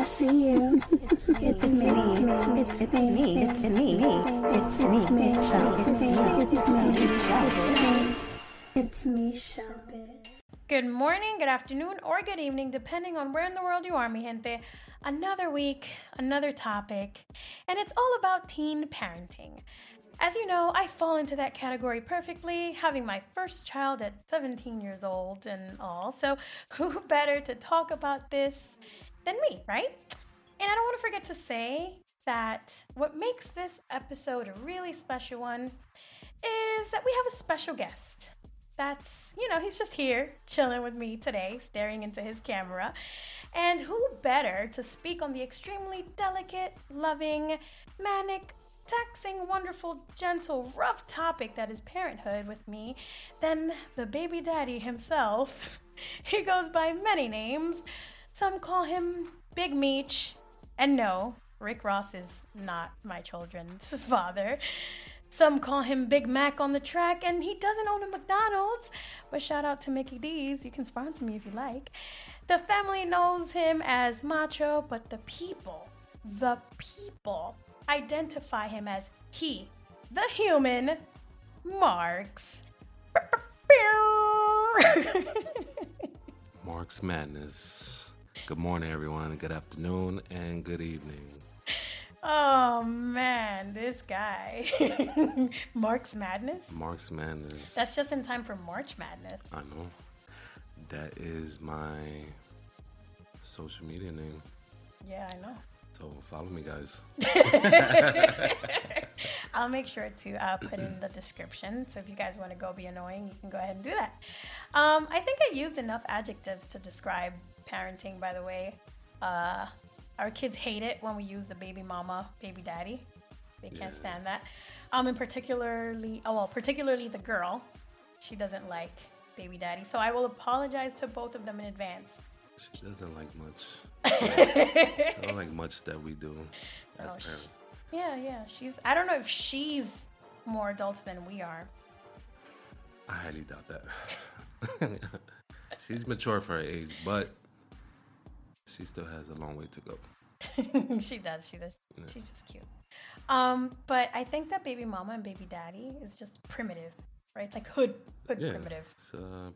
I see you. It's me. It's me. It's me. It's me. It's me. It's me. It's me. It's me. It's me. Shelby. Good morning, good afternoon, or good evening, depending on where in the world you are, mi gente. Another week, another topic, and it's all about teen parenting. As you know, I fall into that category perfectly, having my first child at 17 years old and all. So, who better to talk about this than me, right? And I don't want to forget to say that what makes this episode a really special one is that we have a special guest. That's, you know, he's just here chilling with me today, staring into his camera. And who better to speak on the extremely delicate, loving, manic, taxing, wonderful, gentle, rough topic that is parenthood with me than the baby daddy himself? he goes by many names. Some call him Big Meech. And no, Rick Ross is not my children's father. Some call him Big Mac on the track, and he doesn't own a McDonald's. But shout out to Mickey D's. You can sponsor me if you like. The family knows him as Macho, but the people, the people, identify him as he, the human, Marks. Mark's Madness. Good morning, everyone. Good afternoon and good evening. Oh man, this guy. Mark's Madness? Mark's Madness. That's just in time for March Madness. I know. That is my social media name. Yeah, I know. So follow me, guys. I'll make sure to uh, put in the description. So if you guys want to go be annoying, you can go ahead and do that. Um, I think I used enough adjectives to describe parenting, by the way. Uh, our kids hate it when we use the baby mama, baby daddy. They can't Yeah. stand that. Um, and particularly, oh well, particularly the girl, she doesn't like baby daddy. So I will apologize to both of them in advance. She doesn't like much. I don't like much that we do as Oh, sh- parents. Yeah, yeah. She's. I don't know if she's more adult than we are. I highly doubt that. She's mature for her age, but she still has a long way to go. she does. She does. She's just cute. Um, but I think that baby mama and baby daddy is just primitive, right? It's like hood, hood Yeah, primitive. it's, uh,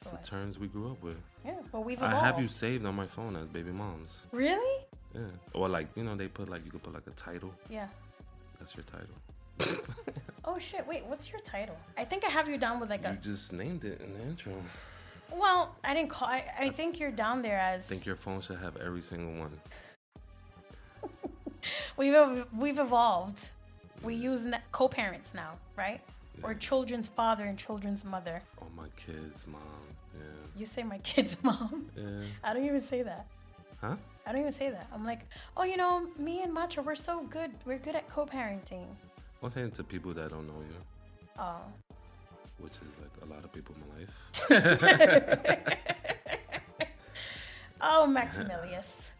it's So the terms we grew up with. Yeah, but we've evolved. I have you saved on my phone as baby moms. Really? Yeah. Or like, you know, they put like you could put like a title. Yeah. That's your title. Oh shit! Wait, what's your title? I think I have you down with like You a. just named it in the intro. Well, I didn't call. I, I think you're down there as. I think your phone should have every single one. We've we've evolved. We use co-parents now, right? Or children's father and children's mother. Oh my kids, mom. Yeah. You say my kid's mom. Yeah. I don't even say that. Huh? I don't even say that. I'm like, oh, you know, me and Macho, we're so good. We're good at co-parenting. I'm saying to people that don't know you, Oh. Which is like a lot of people in my life. Oh, Maximilius.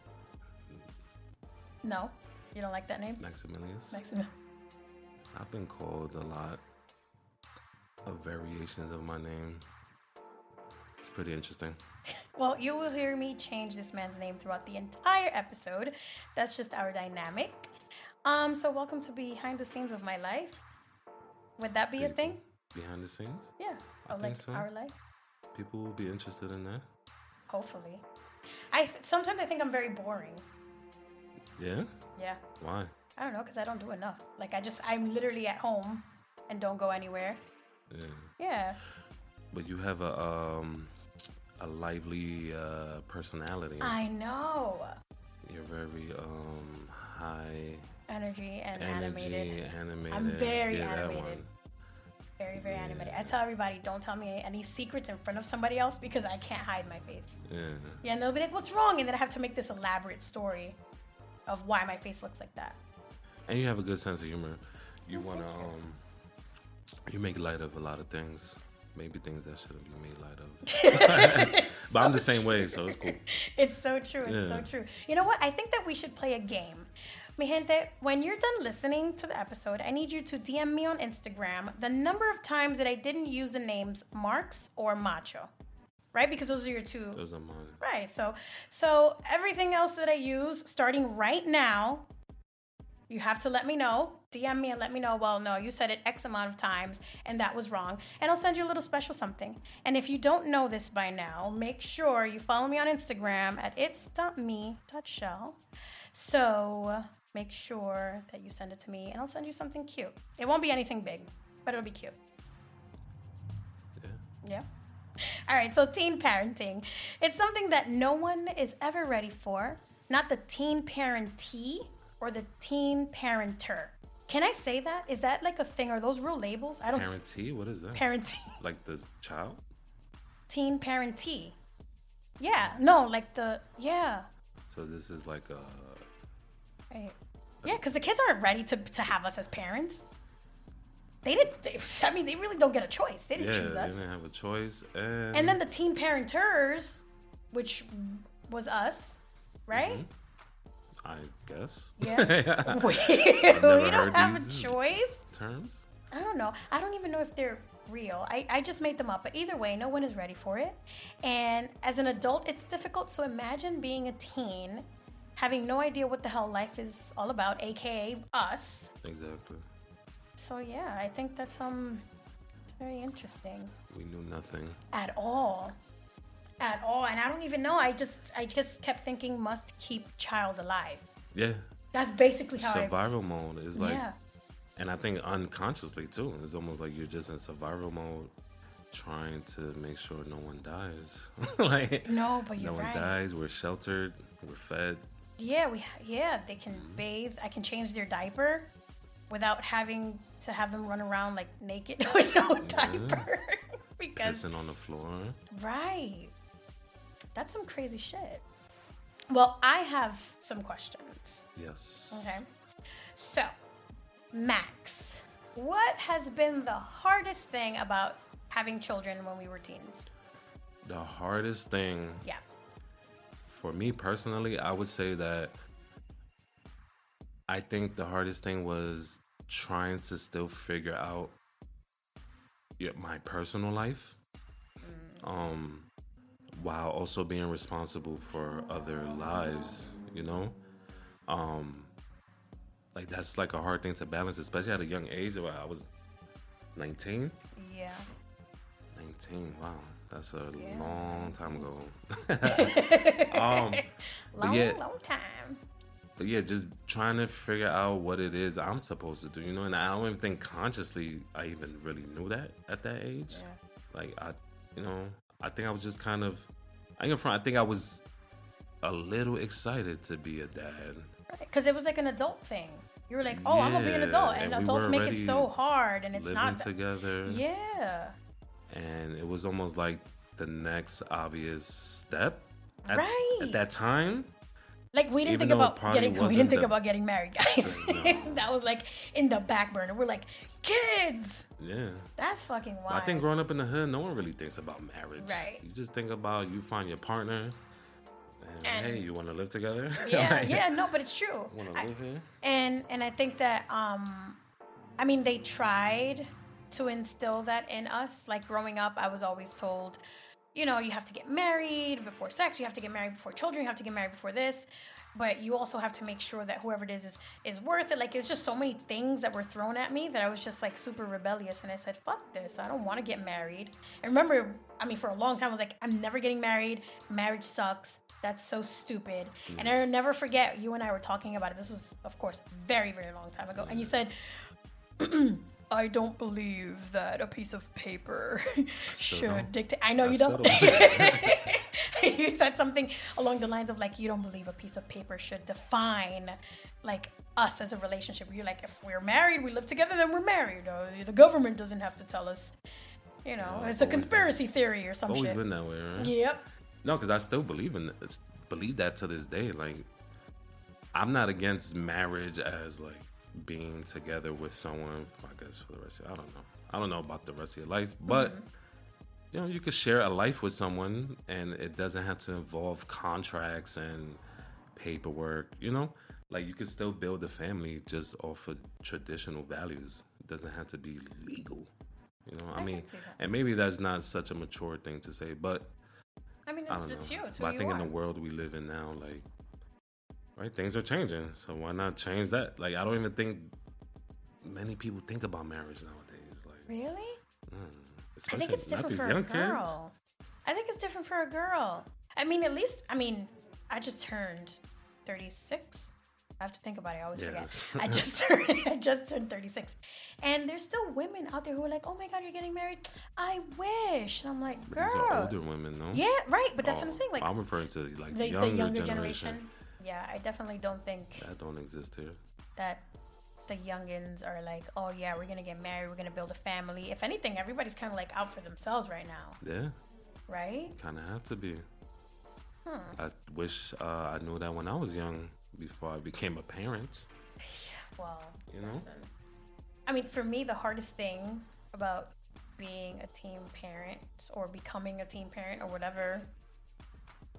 No, you don't like that name, Maximilius. Maximilius. I've been called a lot of variations of my name. It's pretty interesting. Well, you will hear me change this man's name throughout the entire episode. That's just our dynamic. Um, so welcome to behind the scenes of my life. Would that be a thing? Behind the scenes, Yeah. I Or like think so. our life? people will be interested in that. Hopefully. I th- sometimes I think I'm very boring. Yeah? Yeah. Why? I don't know because I don't do enough. Like I just I'm literally at home and don't go anywhere. Yeah. Yeah. But you have a um a lively uh, personality. I know. You're very um high Energy and energy, animated. animated. I'm very yeah, animated. Very, very animated. I tell everybody, don't tell me any secrets in front of somebody else because I can't hide my face. Yeah. Yeah, and they'll be like, what's wrong? And then I have to make this elaborate story of why my face looks like that. And you have a good sense of humor. You wanna um you make light of a lot of things. Maybe things that shouldn't be made light of. but I'm the same way, so it's cool. It's so true. It's so true. You know what? I think that we should play a game. Mi gente, when you're done listening to the episode, I need you to DM me on Instagram the number of times that I didn't use the names Marks or Macho. right? Because those are your two. Those are mine. Right. So so everything else that I use starting right now, you have to let me know. DM me and let me know. Well, no, you said it X amount of times and that was wrong. And I'll send you a little special something. And if you don't know this by now, make sure you follow me on Instagram at it's.me.shell. So make sure that you send it to me and I'll send you something cute. It won't be anything big, but it'll be cute. Yeah. Yeah. All right, so teen parenting. It's something that no one is ever ready for. Not the teen parentee or the teen parenter. Can I say that? Is that like a thing? Are those real labels? I don't. Parentee? What is that? Parentee. like the child? Teen parentee. Yeah. No, like the. Yeah. So this is like a. Right. Yeah, because the kids aren't ready to, to have us as parents. They didn't. They, I mean, they really don't get a choice. They didn't Yeah, choose us. they didn't have a choice. And, And then the teen parenters, which was us, right? Mm-hmm. I guess. Yeah. we, we don't have a choice. Terms? I don't know. I don't even know if they're real. I, I just made them up. But either way, no one is ready for it. And as an adult, it's difficult. So imagine being a teen, having no idea what the hell life is all about, aka us. Exactly. So yeah, I think that's um it's very interesting. We knew nothing. At all. At all. And I don't even know. I just I just kept thinking must keep child alive. Yeah. That's basically how I Survival mode is like, Yeah. and I think unconsciously too. It's almost like you're just in survival mode, trying to make sure no one dies. like No, but you're no one right. dies. We're sheltered. We're fed. Yeah, we yeah, they can mm-hmm. bathe. I can change their diaper without having to have them run around like naked with no diaper. because Pissing on the floor. right. That's some crazy shit. Well, I have some questions. Yes. Okay. So, Max, what has been the hardest thing about having children when we were teens? The hardest thing Yeah. For me personally, I would say that I think the hardest thing was trying to still figure out my personal life, um, while also being responsible for other lives. You know, um, like that's like a hard thing to balance, especially at a young age. Where I was nineteen. Yeah. 19 wow that's a Yeah. long time ago um Long, yeah. long time. but yeah just trying to figure out what it is i'm supposed to do you know and i don't even think consciously i even really knew that at that age Yeah. like i you know i think i was just kind of i ain't front i think i was a little excited to be a dad Because it was like an adult thing. You were like, oh, I'm gonna be an adult, and, and adults were make it so hard, and it's not. together yeah. And it was almost like the next obvious step at, Right. at that time Like we didn't Even think about getting. We didn't think the- about getting married, guys. No. that was like in the back burner. We're like, kids. yeah That's fucking wild. I think growing up in the hood, no one really thinks about marriage. Right. You just think about you find your partner, and, And- hey, you want to live together? Yeah, Like, yeah, no, but it's true. Want to live here? and and I think that um I mean they tried to instill that in us. Like growing up I was always told you know you have to get married before sex you have to get married before children you have to get married before this. But you also have to make sure that whoever it is is is worth it. Like it's just so many things that were thrown at me that I was just like super rebellious. And I said fuck this. I don't want to get married. And remember I mean for a long time I was like I'm never getting married. Marriage sucks. That's so stupid. And I'll mm. never forget you and I were talking about it. This was, of course, very, very long time ago. And you said, I don't believe that a piece of paper should dictate. I know I you don't. don't. you said something along the lines of like, you don't believe a piece of paper should define like us as a relationship. You're like, if we're married, we live together, then we're married. Or the government doesn't have to tell us. You know, Yeah, it's a always been- conspiracy theory or something. Always shit. been that way, right? Yep. No, because I still believe in. Believe that to this day. Like, I'm not against marriage as like being together with someone. I guess for the rest of I don't know. I don't know about the rest of your life, but mm-hmm. you know, you could share a life with someone, and it doesn't have to involve contracts and paperwork. You know, like you can still build a family just off of traditional values. It doesn't have to be legal. You know, I, I mean, can see that. and maybe that's not such a mature thing to say, but I mean, I don't it's know. you. It's but I think are. in the world we live in now, like, right, things are changing. So why not change that? Like, I don't even think many people think about marriage nowadays. Like, really? mm, I think it's different for a girl. I think it's different for a girl. I mean, at least, I mean, I just turned 36. I have to think about it. I always Yes. forget. I just turned, I just turned 36. And there's still women out there who are like, oh my God, you're getting married? I wish. And I'm like, kids. Girl. older women, no? Yeah, right. But that's what Oh, I'm saying. Like, I'm referring to like the, younger, the younger generation. generation. Yeah, I definitely don't think That don't exist here. that the youngins are like, oh yeah, we're gonna get married, we're gonna build a family. If anything, everybody's kind of like out for themselves right now, Yeah, right? kind of have to be. Hmm. I wish uh, I knew that when I was young, before I became a parent. Well, You know? listen. I mean, for me, the hardest thing about being a teen parent or becoming a teen parent or whatever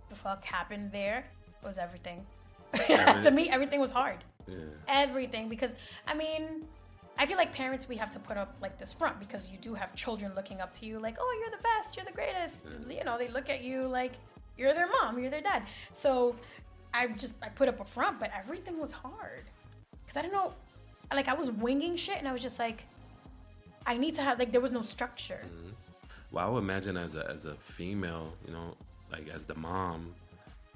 the fuck happened there was everything. to me, everything was hard. Yeah, everything because I mean, I feel like parents we have to put up like this front because you do have children looking up to you like, oh, you're the best, you're the greatest. You know, they look at you like you're their mom, you're their dad. So I just I put up a front, but everything was hard because I don't know, like I was winging shit and I was just like, I need to have like there was no structure. Mm-hmm. Well, I would imagine as a as a female, you know, like as the mom,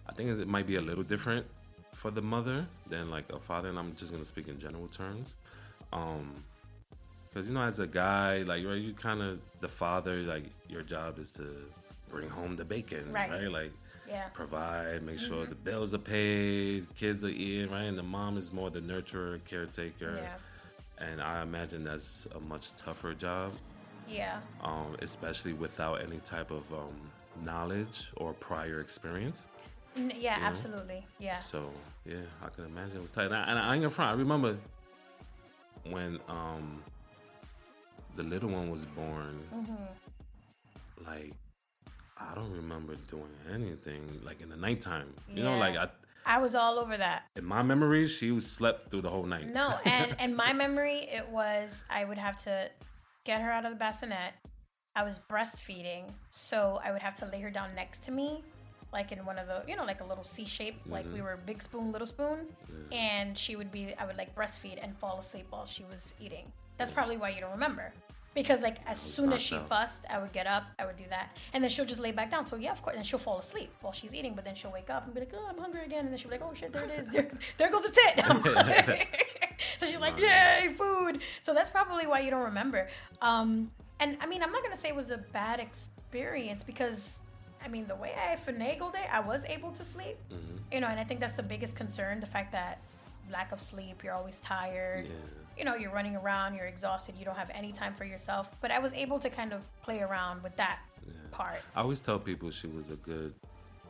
I think it might be a little different for the mother than like a father. And I'm just gonna speak in general terms, um, because you know, as a guy, like right, you kind of the father, like your job is to bring home the bacon, Right. right? Like Yeah. provide, make sure the bills are paid, kids are eating, right? And the mom is more the nurturer, caretaker. Yeah. And I imagine that's a much tougher job Yeah. um, especially without any type of um, knowledge or prior experience. N- yeah, know? absolutely. Yeah. So yeah, I can imagine it was tight. And I, and I ain't gonna front. I remember when um, the little one was born. Mm-hmm. Like I don't remember doing anything like in the nighttime. You know, like I, I was all over that. in my memories, she was slept through the whole night. No, and and my memory it was I would have to get her out of the bassinet. I was breastfeeding, so I would have to lay her down next to me, like in one of the you know like a little C shape, like we were big spoon, little spoon, and she would be I would like breastfeed and fall asleep while she was eating. That's probably why you don't remember. Because like as soon as she out. fussed, I would get up, I would do that, and then she'll just lay back down. So yeah, of course, and she'll fall asleep while she's eating, but then she'll wake up and be like, "Oh, I'm hungry again," and then she'll be like, "Oh shit, there it is, there, there goes the tit." So she's like, "Yay, food!" So that's probably why you don't remember. Um, and I mean, I'm not gonna say it was a bad experience because I mean, the way I finagled it, I was able to sleep. Mm-hmm. You know, and I think that's the biggest concern: the fact that lack of sleep, you're always tired. Yeah. You know, you're running around, you're exhausted, you don't have any time for yourself. But I was able to kind of play around with that part. I always tell people she was a good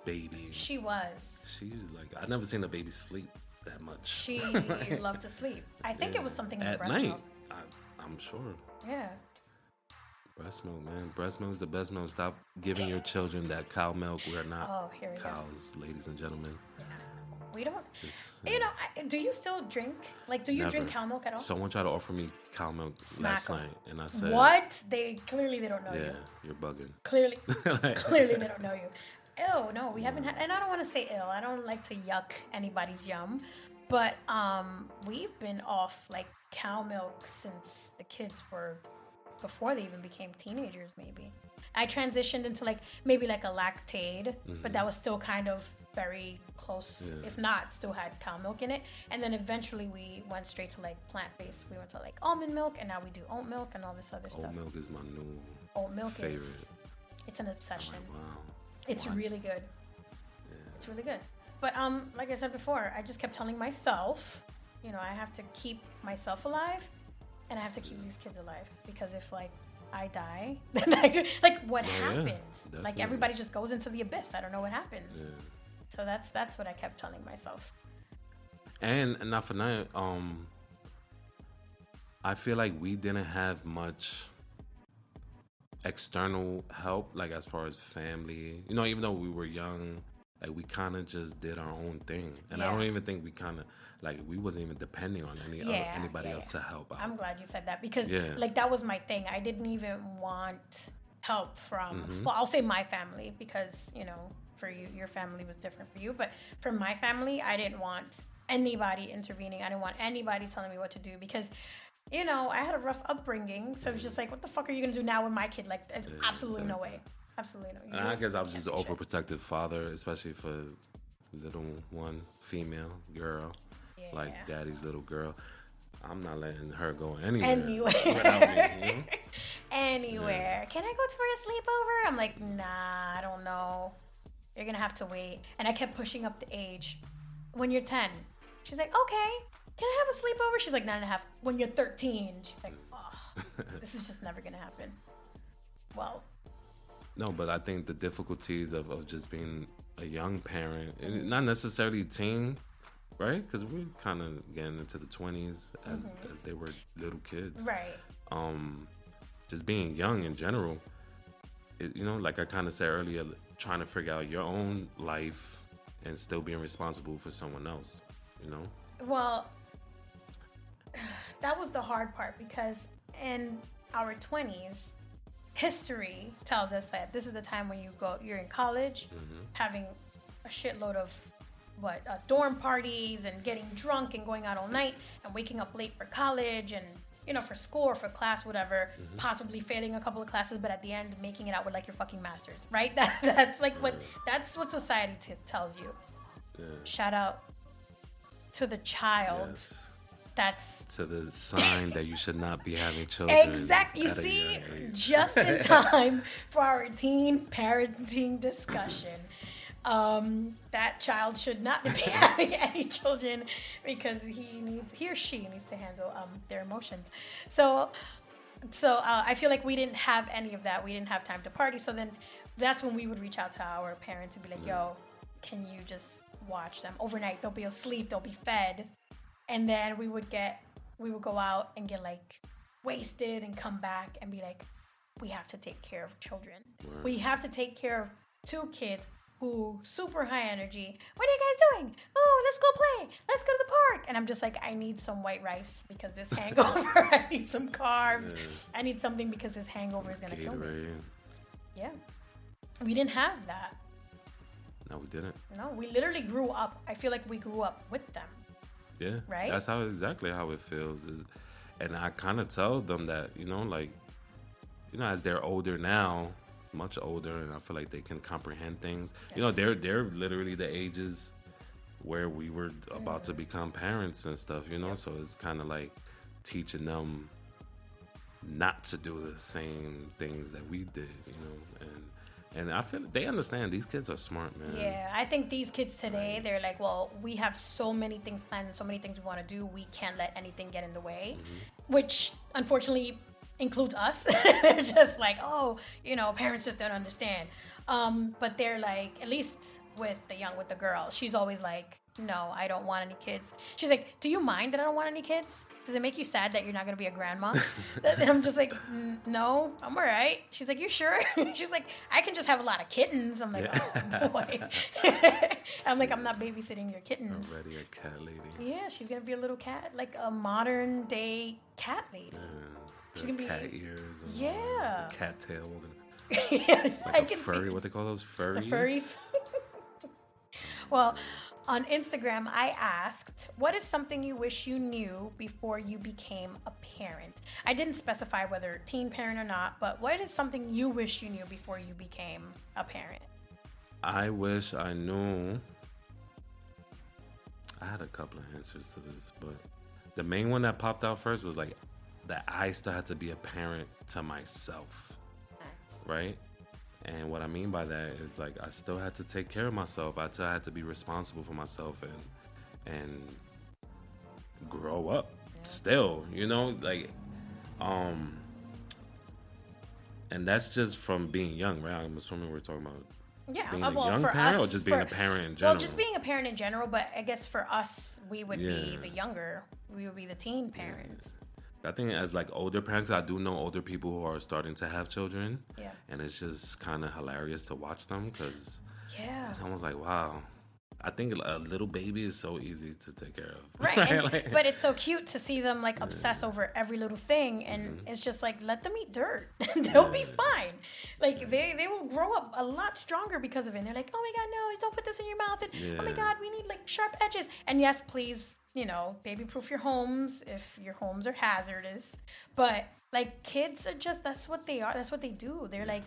baby. She was. She was like I've never seen a baby sleep that much. She loved to sleep. I think it was something in the at breast night. milk. I, I'm sure. Yeah. Breast milk, man. Breast milk is the best milk. Stop giving your children that cow milk. We're not Oh, here we go. cows, ladies and gentlemen. We don't. Just, You know, I, do you still drink? Like, do you drink cow milk at all? Someone tried to offer me cow milk Smack last 'em. night, and I said, what? They clearly they don't know Yeah, you. you're bugging. Clearly, clearly they don't know you. Ew, no, we haven't had, and I don't want to say ill. I don't like to yuck anybody's yum, but um, we've been off like cow milk since the kids were before they even became teenagers. Maybe I transitioned into like maybe like a lactaid, but that was still kind of very close, Yeah. if not, still had cow milk in it. And then eventually we went straight to like plant based. We went to like almond milk, and now we do oat milk and all this other stuff. Oat milk is my new Oat milk favorite. is it's an obsession. Like, wow. It's really good. It's really good. But um, like I said before, I just kept telling myself, you know, I have to keep myself alive, and I have to keep these kids alive because if like I die, then I like what yeah, happens? Like everybody just goes into the abyss. I don't know what happens. Yeah. So that's that's what I kept telling myself. And not for nothing, um, I feel like we didn't have much external help, like as far as family. You know, even though we were young, like we kind of just did our own thing, and I don't even think we kind of like we wasn't even depending on any Yeah, anybody yeah, else to help out. I'm glad you said that because Yeah. like that was my thing. I didn't even want help from Mm-hmm. well, I'll say my family because, you know, for you. Your family was different for you, but for my family, I didn't want anybody intervening. I didn't want anybody telling me what to do because. You know, I had a rough upbringing, so it was just like, what the fuck are you gonna do now with my kid? Like, there's absolutely no way, absolutely no. And I guess I was just an overprotective father, especially for little one, female girl, like daddy's little girl. I'm not letting her go anywhere. Anywhere. without me, you know? anywhere. Can I go to for a sleepover? I'm like, nah, I don't know. You're gonna have to wait. And I kept pushing up the age. When you're 10, she's like, okay. Can I have a sleepover? She's like nine and a half. When you're 13, she's like, oh, this is just never gonna happen. Well, No, but I think the difficulties of, of just being a young parent, and not necessarily teen, right? Because we're kind of getting into the 20s as, as they were little kids. right. um just being young in general it, you know like i kind of said earlier trying to figure out your own life and still being responsible for someone else you know Well, that was the hard part because in our 20s, history tells us that this is the time when you go, you're in college, having a shitload of what uh, dorm parties and getting drunk and going out all night and waking up late for college and you know for school or for class whatever possibly failing a couple of classes but at the end making it out with like your fucking masters right? That, that's like what that's what society t- tells you. Yeah. shout out to the child. Yes. That's to the sign that you should not be having children exactly you see just in time for our teen parenting discussion. Um, that child should not be having any children because he needs he or she needs to handle um, their emotions. So so uh, i feel like we didn't have any of that. We didn't have time to party. So then that's when we would reach out to our parents and be like yo can you just watch them overnight? They'll be asleep. They'll be fed and then we would get we would go out and get like wasted and come back and be like we have to take care of children. We have to take care of two kids who super high energy. What are you guys doing? Oh let's go play. Let's go to the park. And i'm just like i need some white rice because this hangover i need some carbs. I need something because this hangover is gonna kill me. Yeah. We didn't have that. No we didn't. No we literally grew up. I feel like we grew up with them yeah Right? that's how exactly how it feels is and i kind of tell them that you know like you know as they're older now much older and i feel like they can comprehend things you know they're they're literally the ages where we were about to become parents and stuff you know so it's kind of like teaching them not to do the same things that we did you know and and i feel they understand these kids are smart man Yeah, I think these kids today, they're like, well, we have so many things planned and so many things we want to do. We can't let anything get in the way, which unfortunately includes us. they're just like, oh, you know, parents just don't understand. Um, but they're like, at least with the young, with the girl, she's always like, no, I don't want any kids. She's like, do you mind that I don't want any kids? Does it make you sad that you're not gonna be a grandma? and I'm just like, "Mm, no, I'm all right. She's like, you sure? She's like, I can just have a lot of kittens. I'm like, oh boy. I'm like, I'm not babysitting your kittens. already a cat lady Yeah, she's gonna be a little cat, like a modern day cat lady. the gonna be- cat ears Yeah. the cat tail Yes, like I a can furry see what they call those furries the furries. well, on Instagram, I asked, "What is something you wish you knew before you became a parent?" I didn't specify whether teen parent or not, but what is something you wish you knew before you became a parent? I wish I knew. I had a couple of answers to this, but the main one that popped out first was like that I still had to be a parent to myself, right? And what I mean by that is like I still had to take care of myself. I still had to be responsible for myself and and grow up. Still, you know, like um and that's just from being young, right? I'm assuming we're talking about Yeah, being uh, a well, young for parent us, or just being for- a parent in general? Well, just being a parent in general, but I guess for us, we would be the younger. We would be the teen parents. I think as like older parents, I do know older people who are starting to have children, Yeah. and it's just kind of hilarious to watch them because Yeah. it's almost like wow, I think a little baby is so easy to take care of. Right. and- Like- but it's so cute to see them like obsess over every little thing and Mm-hmm. it's just like let them eat dirt. They'll be fine. Like they they will grow up a lot stronger because of it. And they're like, "Oh my god, no, don't put this in your mouth." And, "Oh my god, we need like sharp edges." And yes, please, you know, baby proof your homes if your homes are hazardous. But like kids are just that's what they are. That's what they do. They're like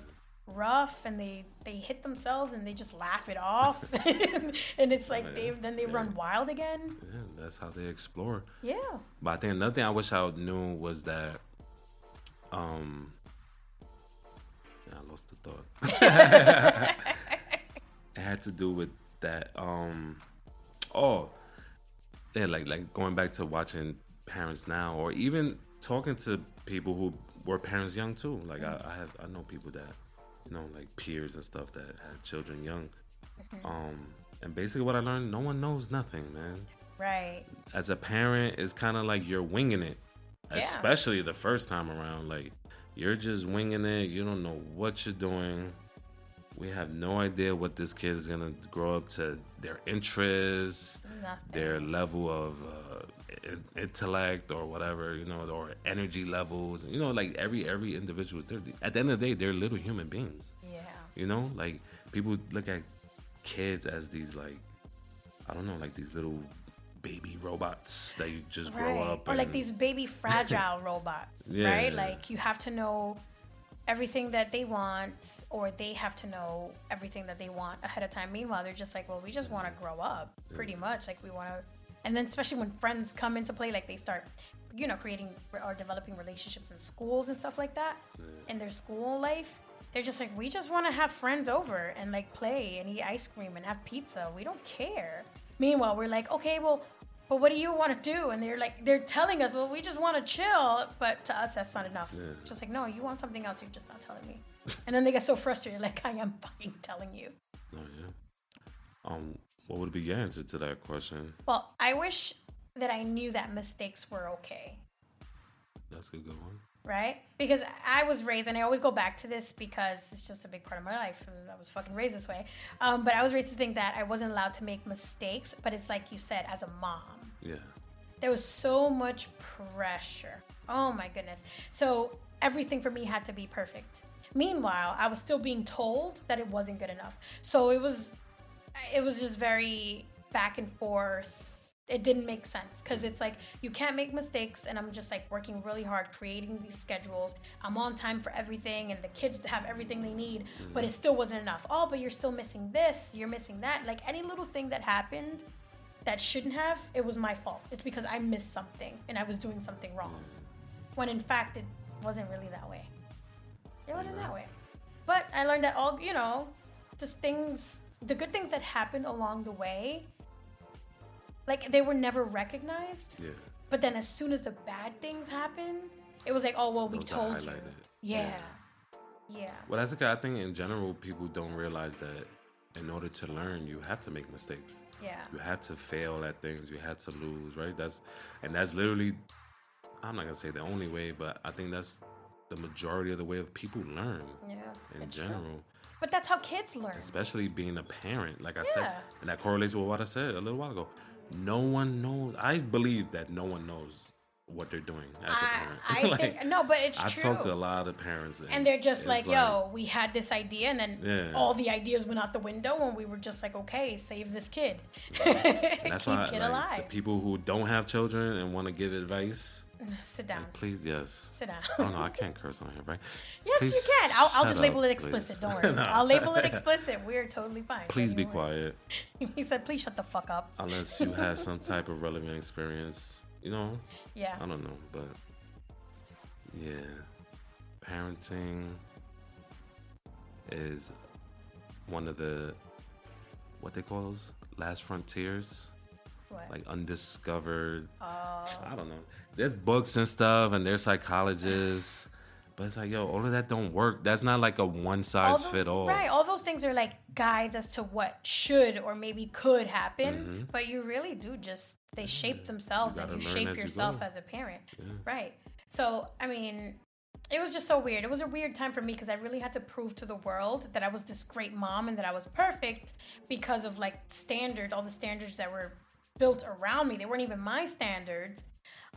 rough and they they hit themselves and they just laugh it off and it's like they then they run wild again yeah, that's how they explore. yeah But I think another thing I wish I knew was that, um, yeah, I lost the thought. it had to do with that. Um, oh, yeah, like like going back to watching parents now, or even talking to people who were parents young too. Like I, I have, I know people that, you know, like peers and stuff that had children young. Um, and basically, what I learned, no one knows nothing, man right as a parent, it's kind of like you're winging it, Yeah. especially the first time around. Like you're just winging it. You don't know what you're doing. We have no idea what this kid is gonna grow up to. Their interests, Nothing. their level of uh, intellect or whatever, you know, or energy levels. You know, like every every individual. At the end of the day, they're little human beings. yeah You know, like people look at kids as these like I don't know, like these little baby robots that you just grow up or like these baby fragile robots Yeah. right like you have to know everything that they want or they have to know everything that they want ahead of time. Meanwhile they're just like well we just want to grow up pretty much like we want to and then especially when friends come into play like they start you know creating or developing relationships in schools and stuff like that in their school life they're just like we just want to have friends over and like play and eat ice cream and have pizza. We don't care. Meanwhile we're like okay well but what do you want to do and they're like they're telling us well we just want to chill but to us that's not enough just like no you want something else you're just not telling me and then they get so frustrated like i am fucking telling you Oh yeah. Um, what would be your answer to that question? well i wish that i knew that mistakes were okay That's a good one. right? Because I was raised, and I always go back to this because it's just a big part of my life. I was fucking raised this way. Um, but I was raised to think that I wasn't allowed to make mistakes. But it's like you said, as a mom, Yeah. there was so much pressure. Oh my goodness. So everything for me had to be perfect. Meanwhile, I was still being told that it wasn't good enough. So it was it was just very back and forth. It didn't make sense because it's like you can't make mistakes, and I'm just like working really hard creating these schedules. I'm on time for everything, and the kids have everything they need, but mm. it still wasn't enough. Oh, but you're still missing this, you're missing that. Like any little thing that happened that shouldn't have, it was my fault. It's because I missed something and I was doing something wrong. When in fact, it wasn't really that way. It wasn't that way. But I learned that all, you know, just things, the good things that happened along the way, like they were never recognized. Yeah. But then as soon as the bad things happened, it was like, oh, well, we Those told you. highlighted. Yeah. Yeah. Well, that's okay. I think in general, people don't realize that in order to learn, you have to make mistakes. Yeah. You have to fail at things. You have to lose, right? That's and that's literally. I'm not gonna say the only way, but I think that's the majority of the way of people learn Yeah. in it's true. general. But that's how kids learn. especially being a parent. Like I said, and that correlates with what I said a little while ago. No one knows. I believe that no one knows what they're doing as a I, parent. I Like, think no, but it's true. I've true. talked to a lot of parents, and, and they're just it's like, "Yo, we had this idea, and then Yeah. all the ideas went out the window, and we were just like, okay, save this kid, And keep why kid like, alive. the people who don't have children and want to give advice, Sit down, like, please, yes. sit down. Oh no, I can't curse on here, right? yes, Please you can. I'll, I'll just label up, it explicit. please. Don't worry. No. I'll label it explicit. We're totally fine. Please be quiet, He said, "Please shut the fuck up." unless you have some type of relevant experience. You know, Yeah. I don't know, but yeah, parenting is one of the what they call those last frontiers, What? like undiscovered. oh, I don't know. There's books and stuff, and there's psychologists, but it's like, yo, all of that don't work. That's not like a one size those, fit all. right? All those things are like guides as to what should or maybe could happen, Mm-hmm. but you really do just they shape themselves You and you shape as yourself go. as a parent, right? So I mean, it was just so weird. It was a weird time for me because I really had to prove to the world that I was this great mom and that I was perfect because of like standards, all the standards that were built around me. They weren't even my standards.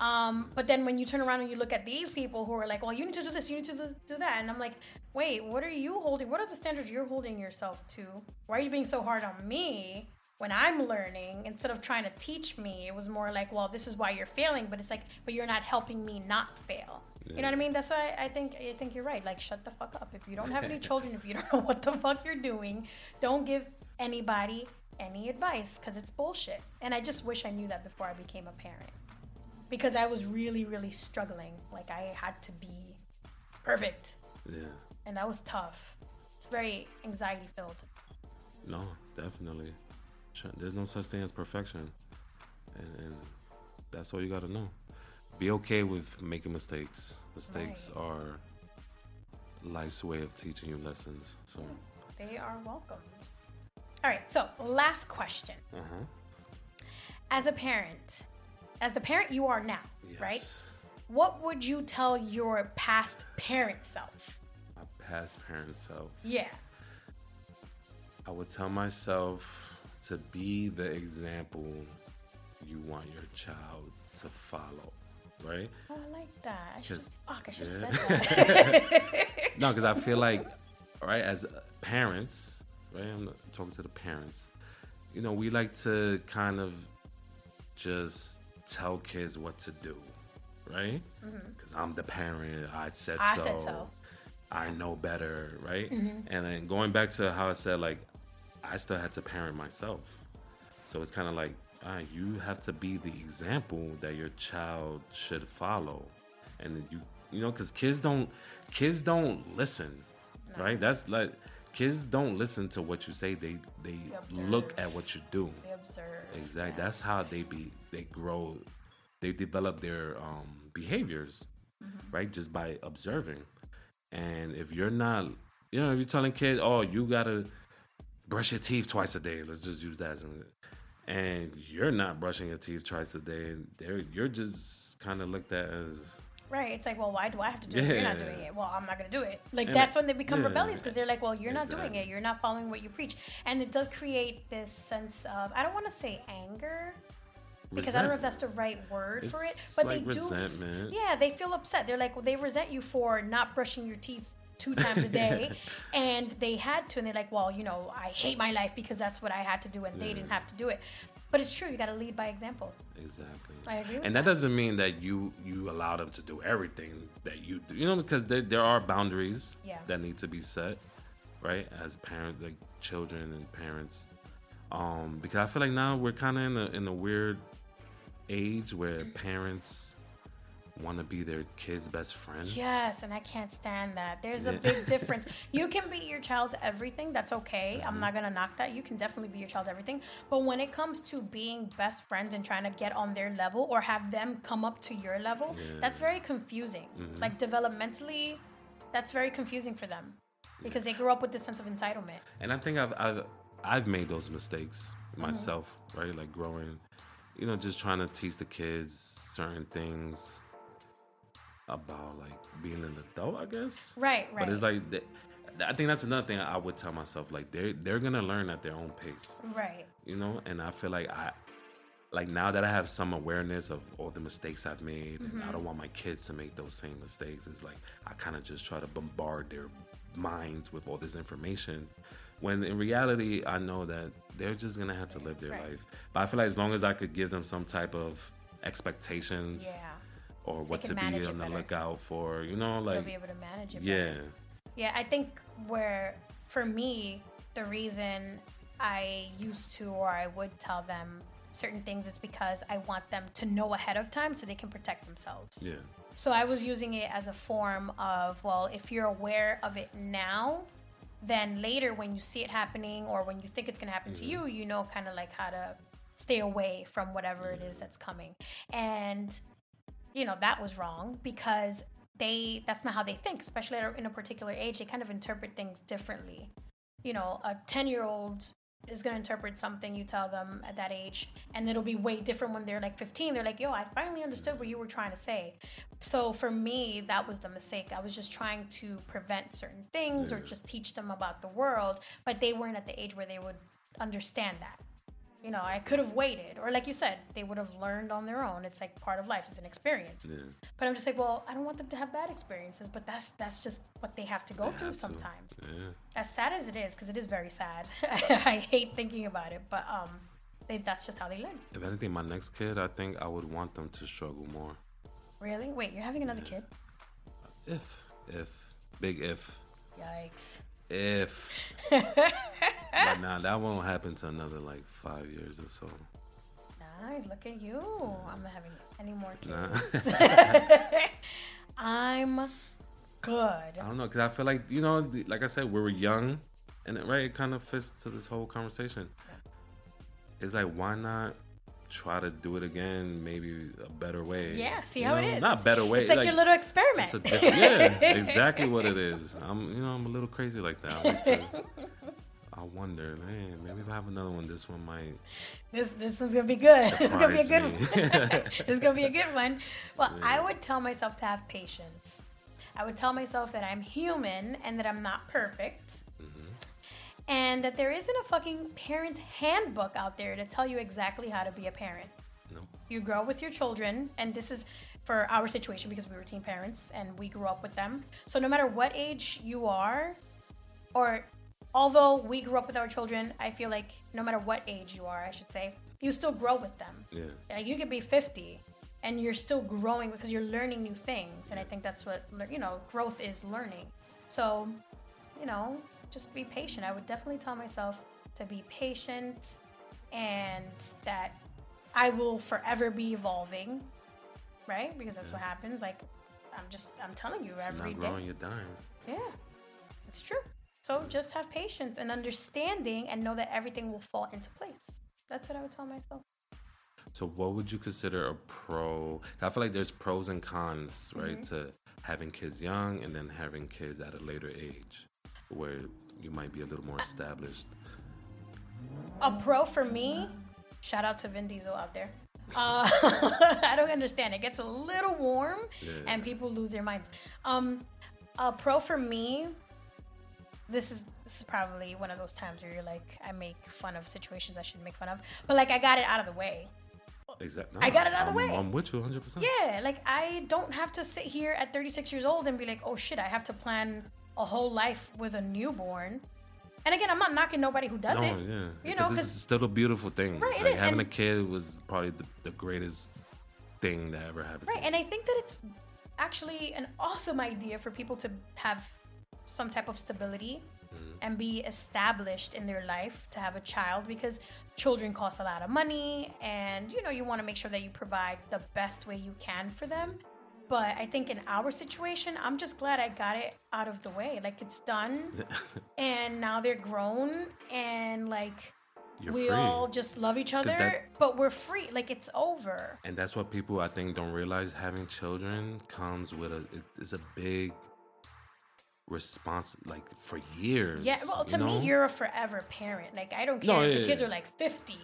Um, but then when you turn around and you look at these people who are like, well, you need to do this, you need to do that. And I'm like, wait, what are you holding? What are the standards you're holding yourself to? Why are you being so hard on me when I'm learning instead of trying to teach me? It was more like, well, this is why you're failing, but it's like, but you're not helping me not fail. You know what I mean? That's why I think I think you're right. Like, shut the fuck up. If you don't have any children, if you don't know what the fuck you're doing, don't give anybody any advice because it's bullshit. And I just wish I knew that before I became a parent because I was really, really struggling. Like, I had to be perfect, Yeah. and that was tough. It's very anxiety filled. No, definitely. There's no such thing as perfection, and, and that's all you got to know. Be okay with making mistakes. Mistakes Right. are life's way of teaching you lessons. So, They are welcome. All right, so last question. uh-huh. As a parent, as the parent you are now, right? What would you tell your past parent self? My past parent self. Yeah. I would tell myself to be the example you want your child to follow, right? Oh, I like that. I should fuck, I should have yeah. said that. No, because I feel like, right, as parents, right, I'm talking to the parents, you know, we like to kind of just tell kids what to do, right? Because I'm the parent, I said Mm-hmm. I so. said so. I know better, right? Mm-hmm. And then going back to how I said, like, I still had to parent myself. So it's kind of like, right, you have to be the example that your child should follow. And you, you know, because kids don't, kids don't listen, right? That's like, kids don't listen to what you say. They, they look at what you do. They observe. Exactly. That's how they be, they grow, they develop their um, behaviors, right? Just by observing. And if you're not, you know, if you're telling kids, oh, you gotta brush your teeth twice a day. Let's just use that as an, and you're not brushing your teeth twice a day. They're, you're just kind of looked at as Right. It's like, well, why do I have to do it? You're not doing it. Well, I'm not going to do it. Like, And that's I- when they become yeah. rebellious because they're like, well, you're not doing it. You're not following what you preach. And it does create this sense of, I don't want to say anger because I don't know if that's the right word for it, but like they do. resentment. Yeah, they feel upset. They're like, well, they resent you for not brushing your teeth two times a day and they had to and they're like well you know i hate my life because that's what i had to do and they didn't have to do it but it's true you got to lead by example Exactly. I agree with and that doesn't mean that you you allow them to do everything that you do. You know, because there there are boundaries Yeah. that need to be set, right? As parents, like children and parents. Um, because I feel like now we're kind of in a in a weird age where parents want to be their kid's best friend. Yes, and I can't stand that. There's a big difference. You can be your child to everything. That's okay. Mm-hmm. I'm not going to knock that. You can definitely be your child to everything. But when it comes to being best friends and trying to get on their level or have them come up to your level, that's very confusing. Mm-hmm. Like developmentally, that's very confusing for them because they grew up with this sense of entitlement. And I think I've I've I've made those mistakes Mm-hmm. myself, right? Like growing, you know, just trying to teach the kids certain things about like being an adult, I guess. Right, right. But it's like th- I think that's another thing I would tell myself. Like they're they're gonna learn at their own pace, right. you know. And I feel like I like now that I have some awareness of all the mistakes I've made, and Mm-hmm. I don't want my kids to make those same mistakes. It's like I kind of just try to bombard their minds with all this information. When in reality, I know that they're just gonna have to live their Right. life. But I feel like as long as I could give them some type of expectations Yeah. Or what to be on the better. lookout for, you know, like be able to manage it. better. yeah, Yeah, I think where for me the reason I used to or I would tell them certain things is because I want them to know ahead of time so they can protect themselves. yeah, So I was using it as a form of, well, if you're aware of it now, then later when you see it happening or when you think it's going to happen to mm-hmm. you, you know kind of like how to stay away from whatever it is that's coming. And you know, that was wrong because they that's not how they think, especially at a- in a particular age, they kind of interpret things differently. You know, a 10-year-old is going to interpret something you tell them at that age and it'll be way different when they're like 15 they're like yo i finally understood what you were trying to say. So for me that was the mistake. I was just trying to prevent certain things or just teach them about the world but they weren't at the age where they would understand that you know i could have waited. Or like you said they would have learned on their own. It's like part of life. It's an experience. Yeah. but i'm just like well i don't want them to have bad experiences but that's that's just what they have to go They through sometimes. Yeah. as sad as it is because it is very sad. I hate thinking about it but um they, that's just how they learn. If anything, my next kid, I think I would want them to struggle more. really? Wait you're having another kid? If, if, big if, yikes if. but now that won't happen to another like five years or so. nice look at you i'm not having any more kids Nah. i'm good I don't know, cause I feel like you know, like I said, we were young, and it, right, it kind of fits to this whole conversation. It's like, why not try to do it again, maybe a better way? yeah see You how know? it is Not better way. it's like, your little experiment It's a different, yeah, exactly what it is. I'm, you know, I'm a little crazy like that. I, to, I wonder, man, maybe if I have another one, this one might This this one's gonna be good. This is gonna be a good one. this is gonna be a good one. Well, I would tell myself to have patience. I would tell myself that I'm human and that I'm not perfect. Mm-hmm. And that there isn't a fucking parent handbook out there to tell you exactly how to be a parent. no. You grow with your children, and this is for our situation because we were teen parents and we grew up with them. So no matter what age you are, or although we grew up with our children, I feel like no matter what age you are, I should say, you still grow with them. Yeah. Like you could be 50 and you're still growing because you're learning new things. And I think that's what, you know, growth is learning. So, you know, just be patient. I would definitely tell myself to be patient and that I will forever be evolving, right? Because that's what happens. Like, I'm just, I'm telling you every Not day. you're dying. Yeah, it's true. So just have patience and understanding and know that everything will fall into place. That's what I would tell myself. So, what would you consider a pro? I feel like there's pros and cons, right, Mm-hmm. to having kids young and then having kids at a later age, where you might be a little more established. A pro for me, shout out to Vin Diesel out there. Uh, I don't understand. It gets a little warm Yeah. and people lose their minds. Um, a pro for me, this is this is probably one of those times where you're like, I make fun of situations I shouldn't make fun of, but like I got it out of the way. Exactly. I got it out of the way. I'm with you 100. percent Yeah, like I don't have to sit here at 36 years old and be like, oh shit, I have to plan a whole life with a newborn. And again, I'm not knocking nobody who does No, it. yeah. You know, because it's still a beautiful thing. Right, it like is, having and- a kid was probably the, the greatest thing that ever happened. Right, and. I think that it's actually an awesome idea for people to have some type of stability Mm-hmm. and be established in their life to have a child because children cost a lot of money and you know you want to make sure that you provide the best way you can for them. But I think in our situation, I'm just glad I got it out of the way. Like it's done and now they're grown and like You're we free. all just love each other, that- but we're free. Like it's over. And that's what people I think don't realize. Having children comes with a it- it's a big response, like for years. Yeah, well, to you know? me, you're a forever parent. Like, I don't care No, if yeah, the kids yeah. are like 50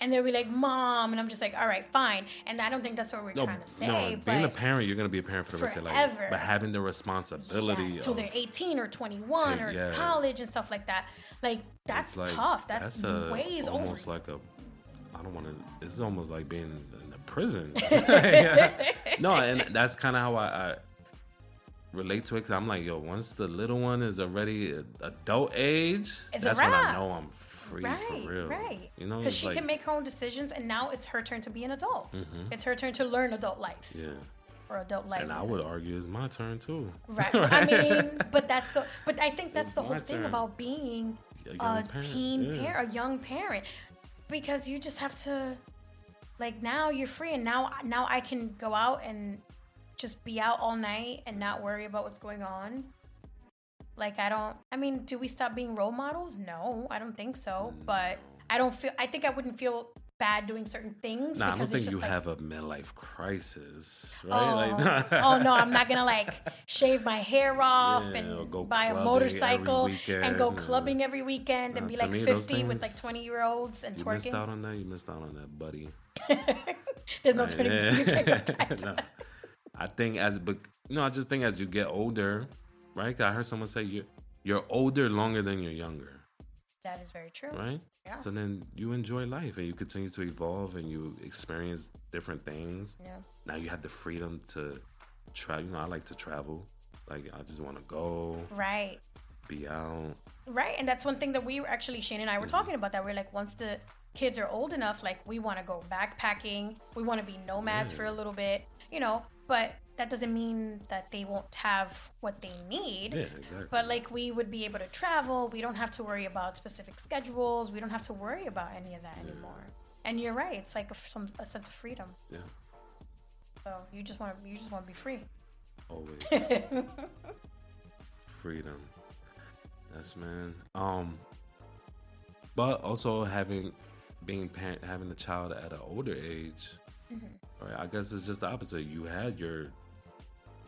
and they'll be like, Mom, and I'm just like, All right, fine. And I don't think that's what we're no, trying to say. no. but Being a parent, you're gonna be a parent for the rest of your life. But having the responsibility yes, till of, they're 18 or 21 To- or yeah. college and stuff like that. Like, that's like, tough. That's, that's a, weighs over. almost you. like a. I don't want to. It's almost like being in a prison. no, and that's kind of how I, I relate to it. Cause I'm like, yo, once the little one is already adult age, It's that's when I know I'm free Right, for real. right. You know, Because she like, can make her own decisions, and now it's her turn to be an adult. Mm-hmm. It's her turn to learn adult life Yeah, or adult life. and I would argue it's my turn too. Right. I mean, but that's the. But I think that's It's the whole thing turn. about being A a, parent, teen yeah. parent, a young parent, because you just have to, like, now you're free, and now now I can go out and just be out all night and not worry about what's going on. Like I don't. I mean, do we stop being role models? No, I don't think so. But I don't feel. I think I wouldn't feel bad doing certain things. Nah, I don't think you like, have a midlife crisis, Oh, right? Like, oh, oh no, I'm not gonna like shave my hair off Yeah, and go buy a motorcycle and go clubbing every weekend and be like me, those 50 with like 20 year olds and you missed out on that. You missed out on that, buddy. There's no 20 Yeah. you can't go back. No. I think as but no, I just think as you get older, right? I heard someone say you you're older longer than you're younger, That is very true. right? Yeah. So then you enjoy life and you continue to evolve and you experience different things. Yeah. Now you have the freedom to travel. You know, I like to travel. Like I just want to go, Right. be out. Right. And that's one thing that we were actually, Shane and I were mm-hmm. talking about that. We're like, once the kids are old enough, like we want to go backpacking, we want to be nomads for a little bit, you know, but that doesn't mean that they won't have what they need. Yeah, exactly. But like we would be able to travel. We don't have to worry about specific schedules. We don't have to worry about any of that anymore. And you're right. It's like a, some a sense of freedom. yeah, So you just want to you just want to be free. always freedom. Yes, man. Um, but also having being parent, having a child at an older age, right? I guess it's just the opposite. You had your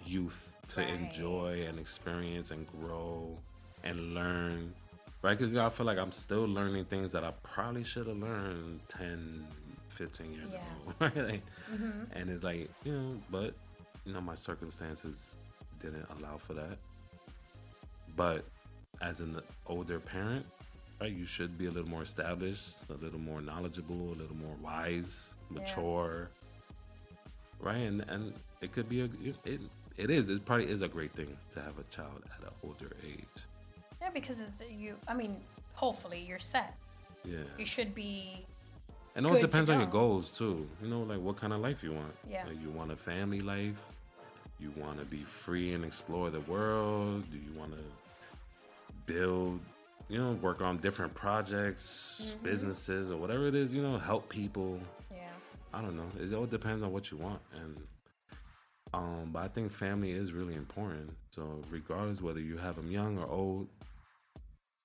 youth to Right. enjoy and experience and grow and learn, right? Because I feel like I'm still learning things that I probably should have learned 10, 15 years Yeah. ago, right? Like, mm-hmm. And it's like, you know, but, you know, my circumstances didn't allow for that. But as an older parent, right, you should be a little more established, a little more knowledgeable, a little more wise, mature, right? And and it could be a it, it is it probably is a great thing to have a child at an older age. Yeah, because it's you. I mean, hopefully you're set. Yeah, You should be. and it all depends on your goals too. You know, like what kind of life you want. Yeah. Like, you want a family life. You want to be free and explore the world. Do you want to build? You know, work on different projects, Mm-hmm. businesses, or whatever it is. You know, help people. Yeah. I don't know. It all depends on what you want, and um, but I think family is really important. So regardless whether you have them young or old,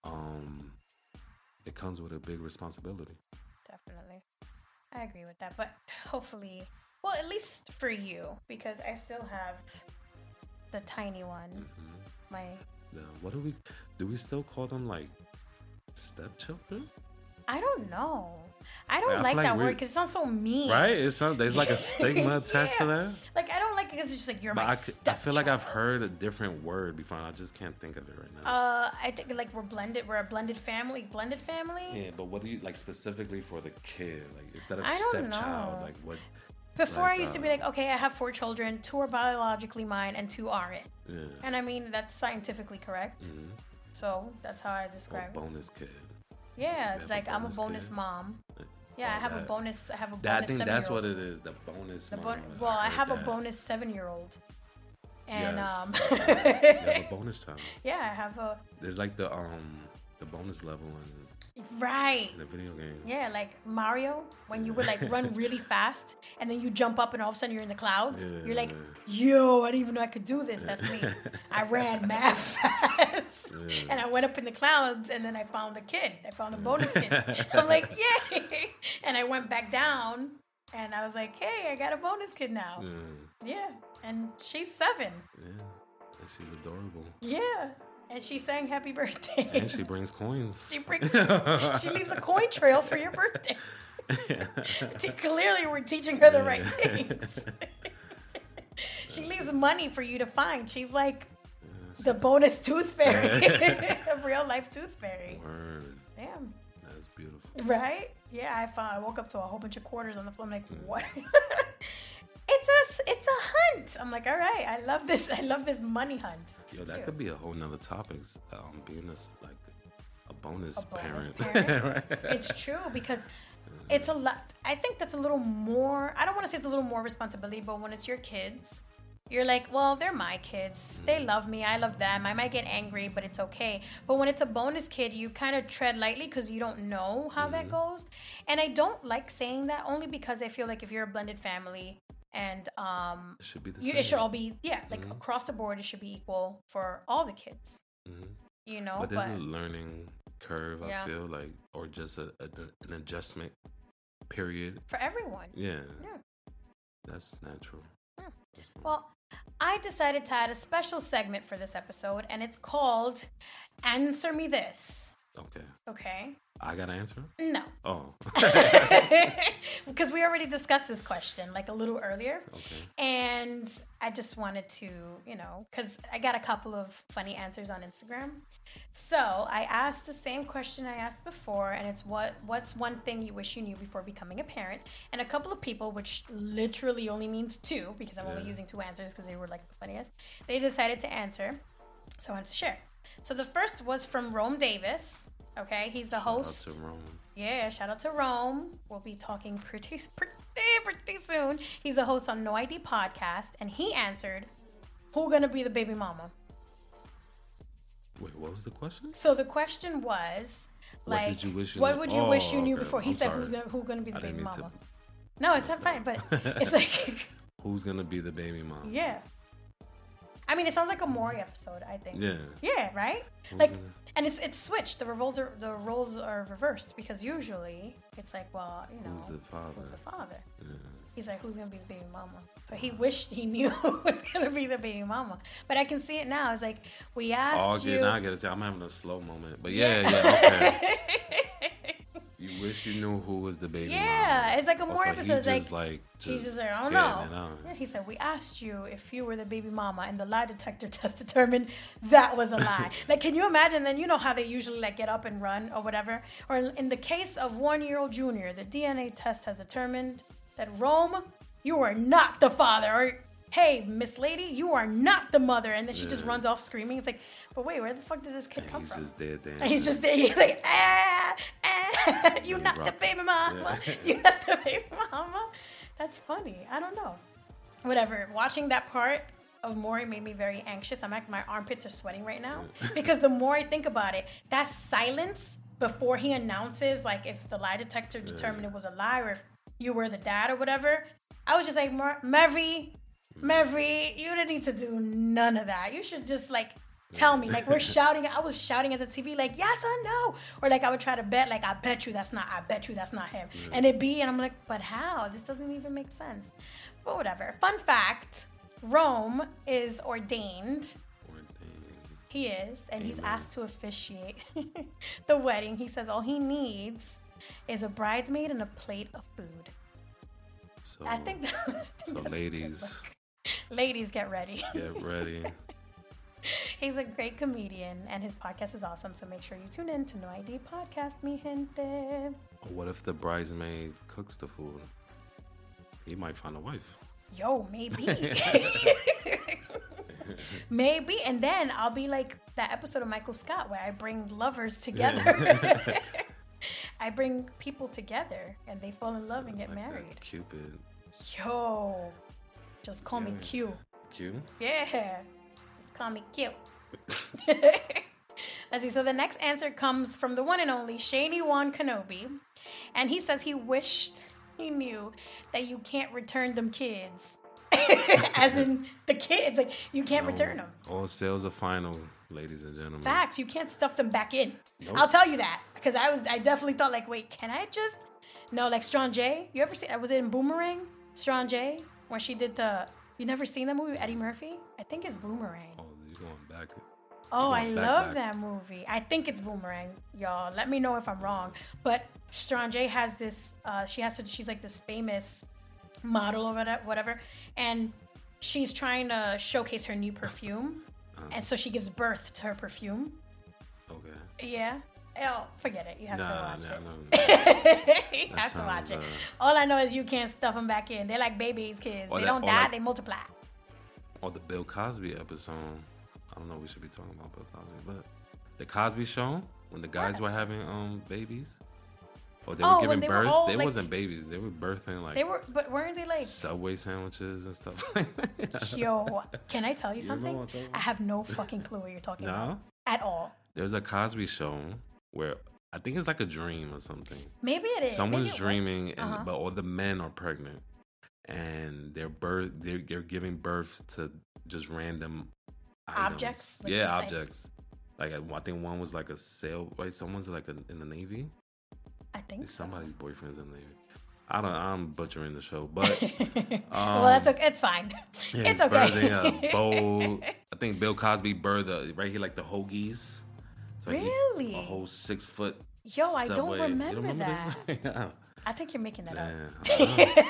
um, it comes with a big responsibility. Definitely. I agree with that. But hopefully, well, at least for you, because I still have the tiny one. Mm-hmm. My The, what do we do? We still call them like stepchildren, I don't know. I don't I like like that word because it sounds so mean. right? It's some, there's like a stigma attached to that. Like I don't like it because it's just like you're But my I, c- I feel like I've heard a different word before. and I just can't think of it right now. Uh, I think like we're blended. We're a blended family. Blended family. yeah, but what do you like specifically for the kid? Like instead of I don't stepchild, know. like what? Before Like, I used to be uh, like, okay, I have four children. Two are biologically mine, and two aren't. Yeah, And I mean that's scientifically correct. Mhm. So that's how I or describe it. bonus kid. Yeah, like I'm a bonus bonus kid. mom. Yeah, I have a bonus. I have a That, I bonus think that's what it is. The bonus. The bon- I well, I heard have a bonus seven-year-old. And Yes. um, You have a bonus child. yeah, I have a There's like the um the bonus level in, right. in a video game. Yeah, like Mario, when you would like run really fast and then you jump up and all of a sudden you're in the clouds. You're like, yo, I didn't even know I could do this. That's me. I ran mad fast. And I went up in the clouds and then I found a kid. I found a bonus kid. I'm like, yay. And I went back down and I was like, hey, I got a bonus kid now. Yeah, Yeah. And she's seven. yeah. And she's adorable. Yeah. And she sang happy birthday. And she brings coins. she brings she leaves a coin trail for your birthday. Clearly, we're teaching her the right things. she leaves money for you to find. She's like the bonus tooth fairy, a real life tooth fairy. Word. Damn. That's beautiful. Right? Yeah, I found. I woke up to a whole bunch of quarters on the floor. I'm like, Mm. what? It's a it's a hunt. I'm like, all right. I love this. I love this money hunt. It's Yo, that could be a whole nother topic. Um, being a s- like a bonus, A bonus parent. parent? right? it's true because it's a lot. I think that's a little more. I don't want to say it's a little more responsibility, but when it's your kids, you're like, well, they're my kids. They love me. I love them. I might get angry, but it's okay. But when it's a bonus kid, you kind of tread lightly because you don't know how that goes. And I don't like saying that only because I feel like if you're a blended family and um, It should be the you, same. it should all be yeah, like across the board, it should be equal for all the kids. Mhm. You know, But but, there's a learning curve. Yeah. I feel like, or just a, a an adjustment period. for everyone. Yeah. Yeah. That's natural. Well, I decided to add a special segment for this episode, and it's called Answer Me This. Okay. Okay? I got an answer? No. Oh. because we already discussed this question like a little earlier. okay. And I just wanted to, you know, because I got a couple of funny answers on Instagram. So I asked the same question I asked before, and it's what what's one thing you wish you knew before becoming a parent? And a couple of people, which literally only means two, because I'm only using two answers because they were like the funniest, they decided to answer. So I wanted to share. So the first was from Rome Davis. Okay, he's the Shout out host. to Rome. Yeah, shout out to Rome. We'll be talking pretty, pretty, pretty soon. He's the host on No ID podcast, and he answered, "Who gonna be the baby mama?" Wait, what was the question? So the question was, What like, did you wish you what knew- would you wish you Oh, knew okay. before? He I'm said, sorry. "Who's gonna, who gonna be the baby mean to mama?" No, it's not fine, but it's like, Who's gonna be the baby mom? yeah. I mean, it sounds like a Maury episode. I think. Yeah. Yeah, right. Like, and it's it's switched. The roles are the roles are reversed because usually it's like, well, you know, Who's the father? who's the father? Yeah. He's like, who's gonna be the baby mama? So he wished he knew who was gonna be the baby mama. But I can see it now. It's like we asked Oh, you. yeah, now I get it. I'm having a slow moment, but yeah, yeah, okay. you wish you knew who was the baby. Yeah, mama. it's like a more so episode. It's He like, just like he's just like, I don't know. Yeah, he said, we asked you if you were the baby mama, and the lie detector test determined that was a lie. like, can you imagine? Then you know how they usually like get up and run or whatever. Or in the case of one-year-old Junior, the DNA test has determined that Rome, you are not the father. Or hey, Miss Lady, you are not the mother. And then she just runs off screaming. It's like, but wait, where the fuck did this kid And come he's from? just. And he's just there. He's like, ah, ah, you he not the baby mama. Yeah. You not the baby mama. That's funny. I don't know. Whatever. Watching that part of Maury made me very anxious. I'm like, my armpits are sweating right now because the more I think about it, that silence before he announces, like, if the lie detector determined it was a lie or if you were the dad or whatever, I was just like, Mar- Mevy, Mevy, you didn't need to do none of that. You should just like tell me. Like we're shouting. I was shouting at the TV, like yes or no, or like I would try to bet, like I bet you that's not. I bet you that's not him. Mm. And it be, and I'm like, but how? This doesn't even make sense. But whatever. Fun fact: Rome is ordained. Ordained. He is, and he's asked to officiate the wedding. He says all he needs is a bridesmaid and a plate of food. So, I think. That, I think so that's a good ladies, ladies, get ready. get ready. He's a great comedian and his podcast is awesome. So make sure you tune in to No ID Podcast, mi gente. what if the bridesmaid cooks the food? He might find a wife. Yo, maybe. maybe. And then I'll be like that episode of Michael Scott where I bring lovers together. I bring people together and they fall in love and get Like married. Cupid. Yo, just call me Q. Q. Yeah. Call me cute. Let's see. So the next answer comes from the one and only Shaney Wan Kenobi. And he says he wished he knew that you can't return them kids. As in the kids. Like you can't return them. All sales are final, ladies and gentlemen. Facts. You can't stuff them back in. Nope. I'll tell you that. Because I was I definitely thought like, wait, can I just no, like Strangé. You ever see I was it in Boomerang? Strangé? Where she did the you never seen that movie Eddie Murphy? I think it's Boomerang. Oh, going back. Oh, I back, love back. that movie. I think it's Boomerang, y'all. Let me know if I'm wrong. But Strangé has this. Uh, she has to. She's like this famous model or whatever, and she's trying to showcase her new perfume, Uh-huh. and so she gives birth to her perfume. Okay. Yeah. Oh, forget it. You have to Nah, watch nah, it. no. you have to watch it. uh, All I know is you can't stuff them back in. They're like babies, kids. They that- don't die. like- they multiply. Or the Bill Cosby episode. I don't know. We should be talking about Bill Cosby, but the Cosby Show when the guys were having um babies, or they Oh, were giving they were birth. they like- wasn't babies. They were birthing like They were, but weren't they like? Subway sandwiches and stuff like that. Yo, can I tell you You something? I have no fucking clue what you're talking No? about at all. There's a Cosby show where I think it's like a dream or something. Maybe it is. Someone's it dreaming, and Uh-huh. but all the men are pregnant, and they're birth they're, they're giving birth to just random. Objects? Like yeah, like- objects. Like I, think one was like a sail. Wait, someone's like a, in the navy. I think so. Somebody's boyfriend's in the navy. I don't. I'm butchering the show, but well, that's okay. It's fine. yeah, it's okay. birthing, uh. I think Bill Cosby birthed uh, right here like the Hoagies. So Really? a whole six foot. Yo, I don't subway. You remember that. yeah. I think you're making that Yeah, up.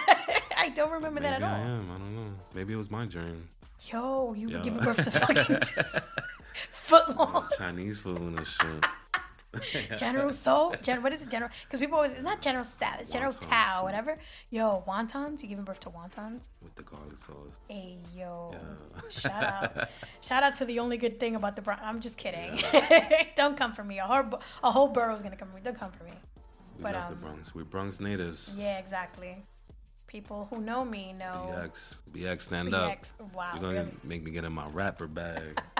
I don't. Don't remember Maybe that at all. I am. I don't know. Maybe it was my dream. Yo, you Yeah. were giving birth to fucking footlong. Chinese food and shit. General So, Gen- what is it, General? Because people always, it's not General Tso, it's General Wonton Tao, whatever. Yo, wontons, you giving birth to wontons? with the garlic sauce. Hey, yo. Yeah. Shout out. Shout out to the only good thing about the Bronx. I'm just kidding. Don't come for me. A whole, a whole borough's going to come for me. Don't come for me. We But, love the um, Bronx. We're Bronx natives. Yeah, exactly. People who know me know. BX, BX, stand up. BX. Wow. You're gonna really? make me get in my rapper bag.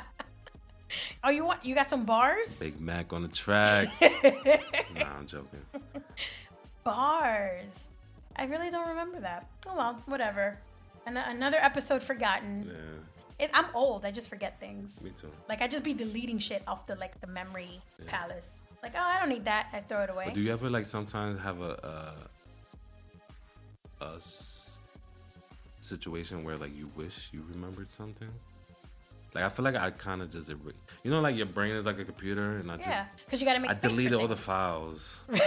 Oh, you want? You got some bars? Big Mac on the track. nah, I'm joking. Bars. I really don't remember that. Oh well, whatever. An- another episode forgotten. Yeah, It, I'm old. I just forget things. me too. Like I just be deleting shit off the like the memory palace. Like oh, I don't need that. I throw it away. But do you ever like sometimes have a a, a situation where like you wish you remembered something? Like I feel like I kind of just erase- you know like your brain is like a computer and I just yeah, because you got to make. I deleted all the files. and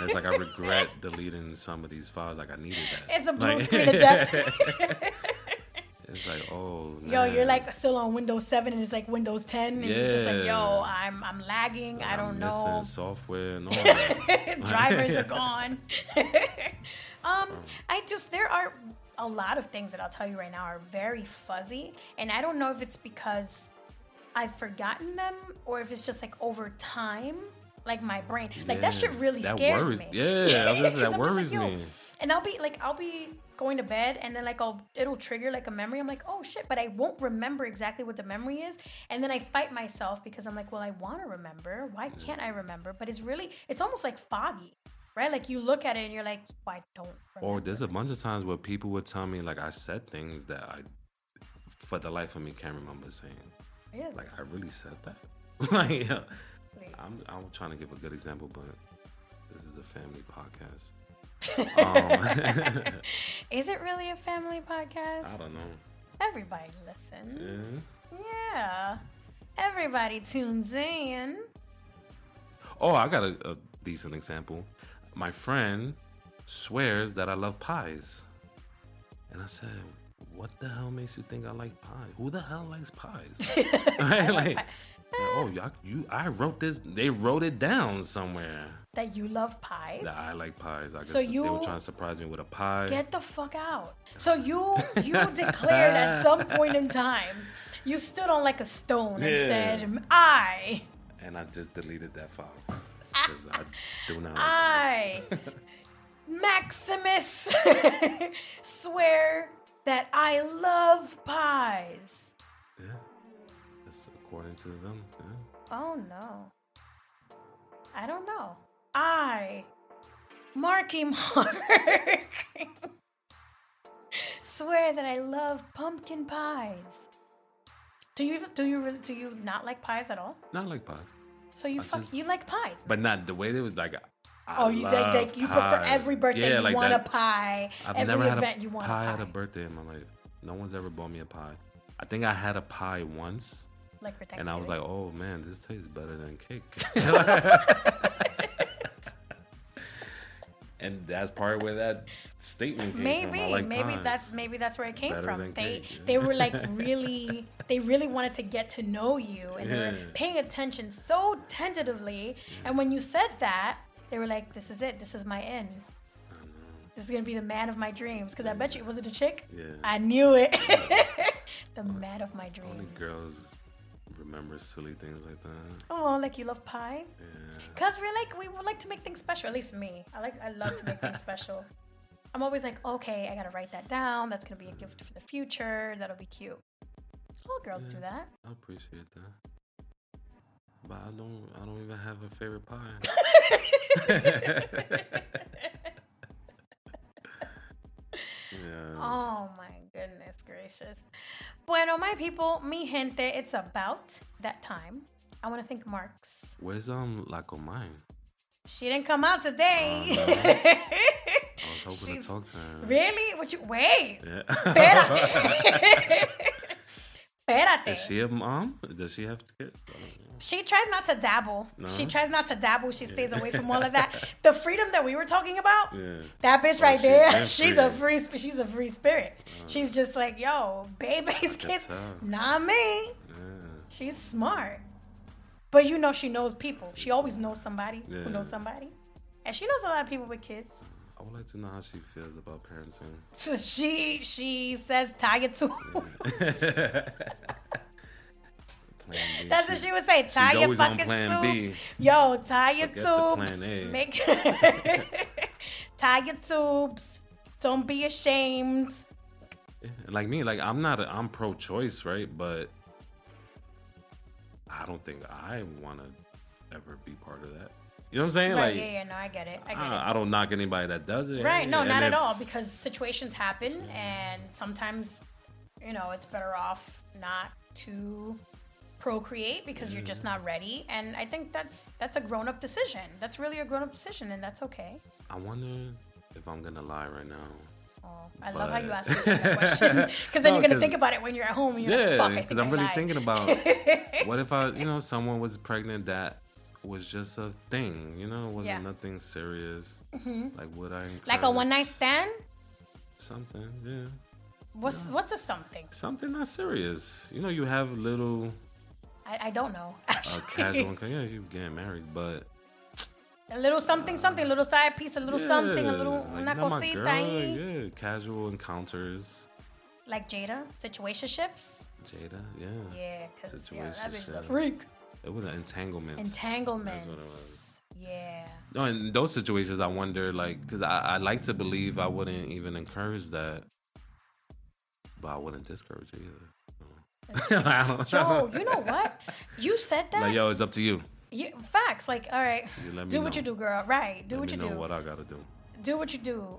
it's like I regret deleting some of these files. Like I needed that. It's a blue Like- screen of death. it's like oh. Yo, you're like still on Windows 7 and it's like Windows 10 and you're just like, yo, I'm I'm lagging. I I'm don't missing know. software and all that. Drivers are gone. Um, I just there are a lot of things that I'll tell you right now are very fuzzy, and I don't know if it's because I've forgotten them or if it's just like over time, like my brain, like that shit really that scares worries- me. yeah, I was gonna say, 'cause that I'm worries yo. me. And I'll be like, I'll be going to bed, and then like I'll it'll trigger like a memory. I'm like, oh shit, but I won't remember exactly what the memory is, and then I fight myself because I'm like, well, I want to remember. Why can't I remember? But it's really, it's almost like foggy, right? Like you look at it and you're like, well, I don't. Remember. Or there's a bunch of times where people would tell me like I said things that I, for the life of me, can't remember saying. Really? Like I really said that. like yeah. I'm I'm trying to give a good example, but this is a family podcast. um, Is it really a family podcast? I don't know. Everybody listens. Yeah. Yeah. Everybody tunes in. Oh, I got a, a decent example. My friend swears that I love pies, and I said, "What the hell makes you think I like pie? Who the hell likes pies?" right? Like, oh, y'all, you, I wrote this. They wrote it down somewhere That you love pies. that I like pies. I guess So they were trying to surprise me with a pie. Get the fuck out. So you you declared at some point in time, you stood on like a stone and Yeah. said, I, and I just deleted that file because I do not. I, Maximus, swear that I love pies. yeah, that's according to them. Yeah. Oh no. I don't know. I, Marky Mark, swear that I love pumpkin pies. Do you do you really do you not like pies at all? Not like pies, So you I fuck just- you like pies. but not the way they was like. I oh, you like, you prefer every birthday Yeah, you like want that. a pie. I've every never had event a you want pie, a pie. at a birthday in my life. No one's ever bought me a pie. I think I had a pie once, like for and I was like, "Oh man, this tastes better than cake." and that's part of where that statement came maybe from. Like maybe pies. that's maybe that's where it came Better from they cake, yeah. they were like really they really wanted to get to know you and they were paying attention so tentatively and when you said that they were like this is it this is my end this is gonna be the man of my dreams because i bet you it was it a chick Yeah. i knew it the man of my dreams. Only girls remember silly things like that. oh like you love pie Yeah. Cause we're like we would like to make things special. At least me. I like I love to make things special. I'm always like, okay, I gotta write that down. That's gonna be a gift for the future. That'll be cute. All girls do that. I appreciate that. But I don't I don't even have a favorite pie. yeah. Oh my goodness gracious. Bueno, my people, mi gente, it's about that time. I want to thank Marks. Where's um La Comay? She didn't come out today. I was hoping She's- to talk to her. Really? What you wait? Yeah. Espérate. Espérate. Is she a mom? Does she have kids? I don't know. She tries not to dabble. She tries not to dabble. She stays away from all of that. The freedom that we were talking about, Yeah. that bitch Oh, right there, she's a free. She's a free spirit. She's just like, yo, baby's kids, not me. Yeah. She's smart, but you know she knows people. She always knows somebody Yeah. who knows somebody, and she knows a lot of people with kids. I would like to know how she feels about parenting. So she she says tie it to. That's what she would say. Tie your always on fucking plan tubes. B. Yo, tie your Forget tubes. Make tie your tubes. Don't be ashamed. like me, like I'm not, a, I'm pro-choice, right? But I don't think I want to ever be part of that. You know what I'm saying? Right? like, yeah, yeah. No, I get it. I get it. I, I don't knock anybody that does it. Right? No, And not at all. Because situations happen, mm-hmm. and sometimes, you know, it's better off not to procreate because you're just not ready. And I think that's that's a grown up decision. That's really a grown up decision, and that's okay. I wonder if I'm gonna lie right now. Oh, I love how you But- asked yourself that question because then No, you're gonna think about it when you're at home. You're Yeah, because think I'm I really lied. thinking about what if I, you know, someone was pregnant that was just a thing, you know, it wasn't Yeah. Mm-hmm. nothing serious. Like, would I like a one night stand. Something, yeah, What's what's a something? something not serious. You know, you have little I, I don't know. Actually, casual, encounter- yeah, you getting married, but a little something, something, a little side piece, a little something, a little like, una not my cosita girl, ahí. yeah, casual encounters. Like Jada, situationships. Jada, yeah, Yeah, because yeah, that bitch is a Situationship. freak. it was an entanglement. Entanglements. Yeah. No, in those situations, I wonder, like, because I, I like to believe I wouldn't even encourage that, but I wouldn't discourage it either. I Yo, you know what? You said that. Like, yo, it's up to you. You, facts. Like, all right, You let me do what you do, girl. Right, do Let what me you know do. what I gotta do. do what you do.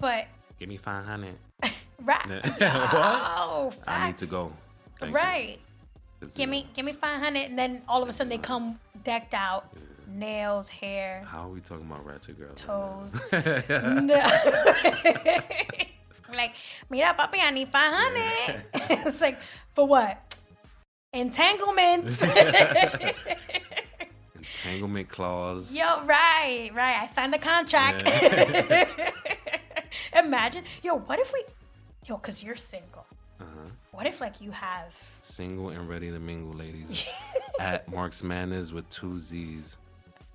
But Give me five hundred. right. what? Oh, I need to go. Thank you. Give me, give me five hundred, and then all of a sudden they come decked out, nails, hair, How are we talking about ratchet girls? toes. no. like, mira, papi, I need 500. it's like, for what? Entanglements. Entanglement clause. Yo, right, right. I signed the contract. Imagine, yo, what if we, yo, because you're single. Uh-huh. What if, like, you have, Single and ready to mingle, ladies. At Marks Manners with two Z's.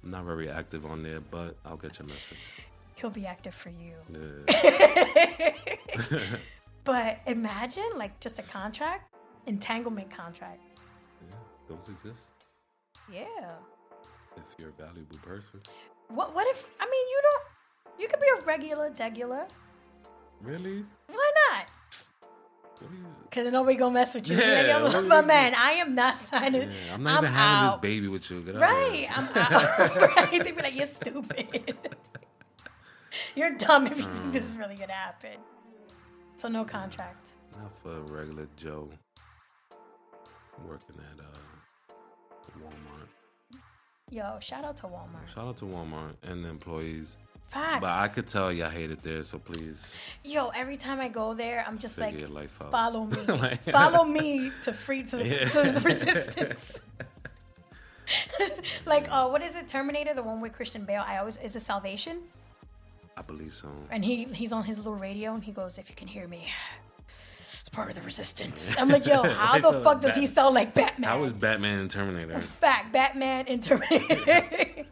I'm not very active on there, but I'll get your message. he'll be active for you. Yeah. But imagine, like, just a contract, entanglement contract. yeah, those exist. Yeah. If you're a valuable person. What, what if, I mean, you don't, you could be a regular, degular. Really? Why not? What do you? Because nobody gonna mess with you. Like, Yeah, you- man, I am not signing. Yeah, I'm not even having this baby with you. Get out Right. I'm out. right, they be like, you're stupid. you're dumb if you think this is really gonna happen. So no contract. Not for a regular Joe working at uh, Walmart. Yo, shout out to Walmart. Shout out to Walmart and the employees. Facts. But I could tell y'all hate it there, so please Yo, every time I go there, I'm just figure like, follow me, Like- follow me to free to, Yeah. to the resistance. like, uh, what is it? Terminator, the one with Christian Bale. I always is it Salvation? I believe so. and he he's on his little radio and he goes, "If you can hear me, part of the resistance." I'm like, "Yo, how the fuck does he sound like Batman?" How was Batman and Terminator? fact Batman and Terminator?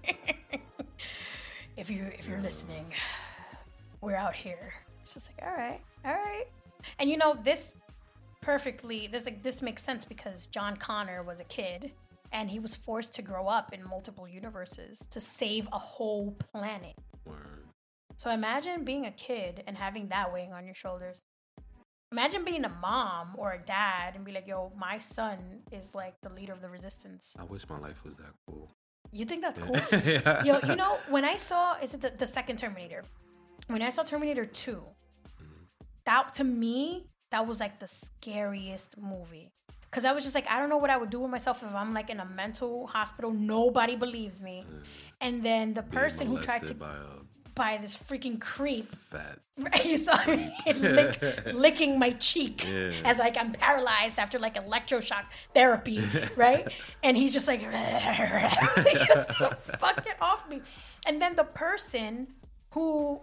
if you if you're listening, we're out here. It's just like, all right, all right, and you know this perfectly. This like this makes sense because John Connor was a kid. And he was forced to grow up in multiple universes to save a whole planet. Word. So imagine being a kid and having that weighing on your shoulders. Imagine being a mom or a dad and be like, yo, my son is like the leader of the resistance. I wish my life was that cool. You think that's cool? yeah. yo, you know, when I saw, is it the, the second Terminator? When I saw Terminator 2, mm-hmm. that to me, that was like the scariest movie. Cause I was just like, I don't know what I would do with myself if I'm like in a mental hospital, nobody believes me. And then the Being person who tried to by this freaking creep. Fat. Right, you saw me lick, licking my cheek Yeah. as like I'm paralyzed after like electroshock therapy, right? and he's just like, fuck it off me. And then the person who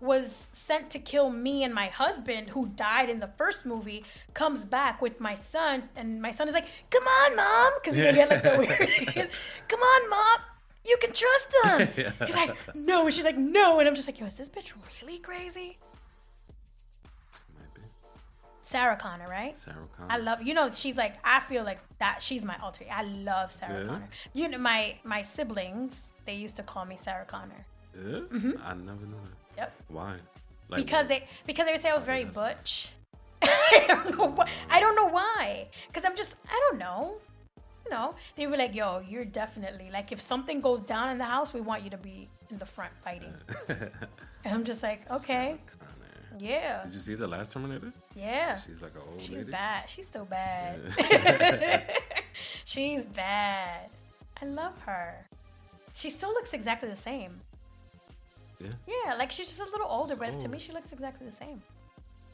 was sent to kill me and my husband, who died in the first movie, comes back with my son, and my son is like, "Come on, mom," because he had like the weird, "Come on, mom." You can trust him. He's like, no. And she's like, no. And I'm just like, yo, is this bitch really crazy? Sarah Connor, right? Sarah Connor. I love you know she's like I feel like that she's my alter. I love Sarah Yeah? Connor. You know my my siblings they used to call me Sarah Connor. Yeah? Mm-hmm. I never knew that. Yep. Why? Like, Because they because they would say I was very butch. I don't know why. I don't know why. Because I'm just I don't know. You know they were like, yo, you're definitely like if something goes down in the house, we want you to be in the front fighting. and I'm just like, okay, yeah, Did you see the last Terminator? yeah. She's like an old She's lady. bad. She's still bad. She's bad. I love her. She still looks exactly the same. Yeah. Yeah, like she's just a little older, but to Oh. me, she looks exactly the same.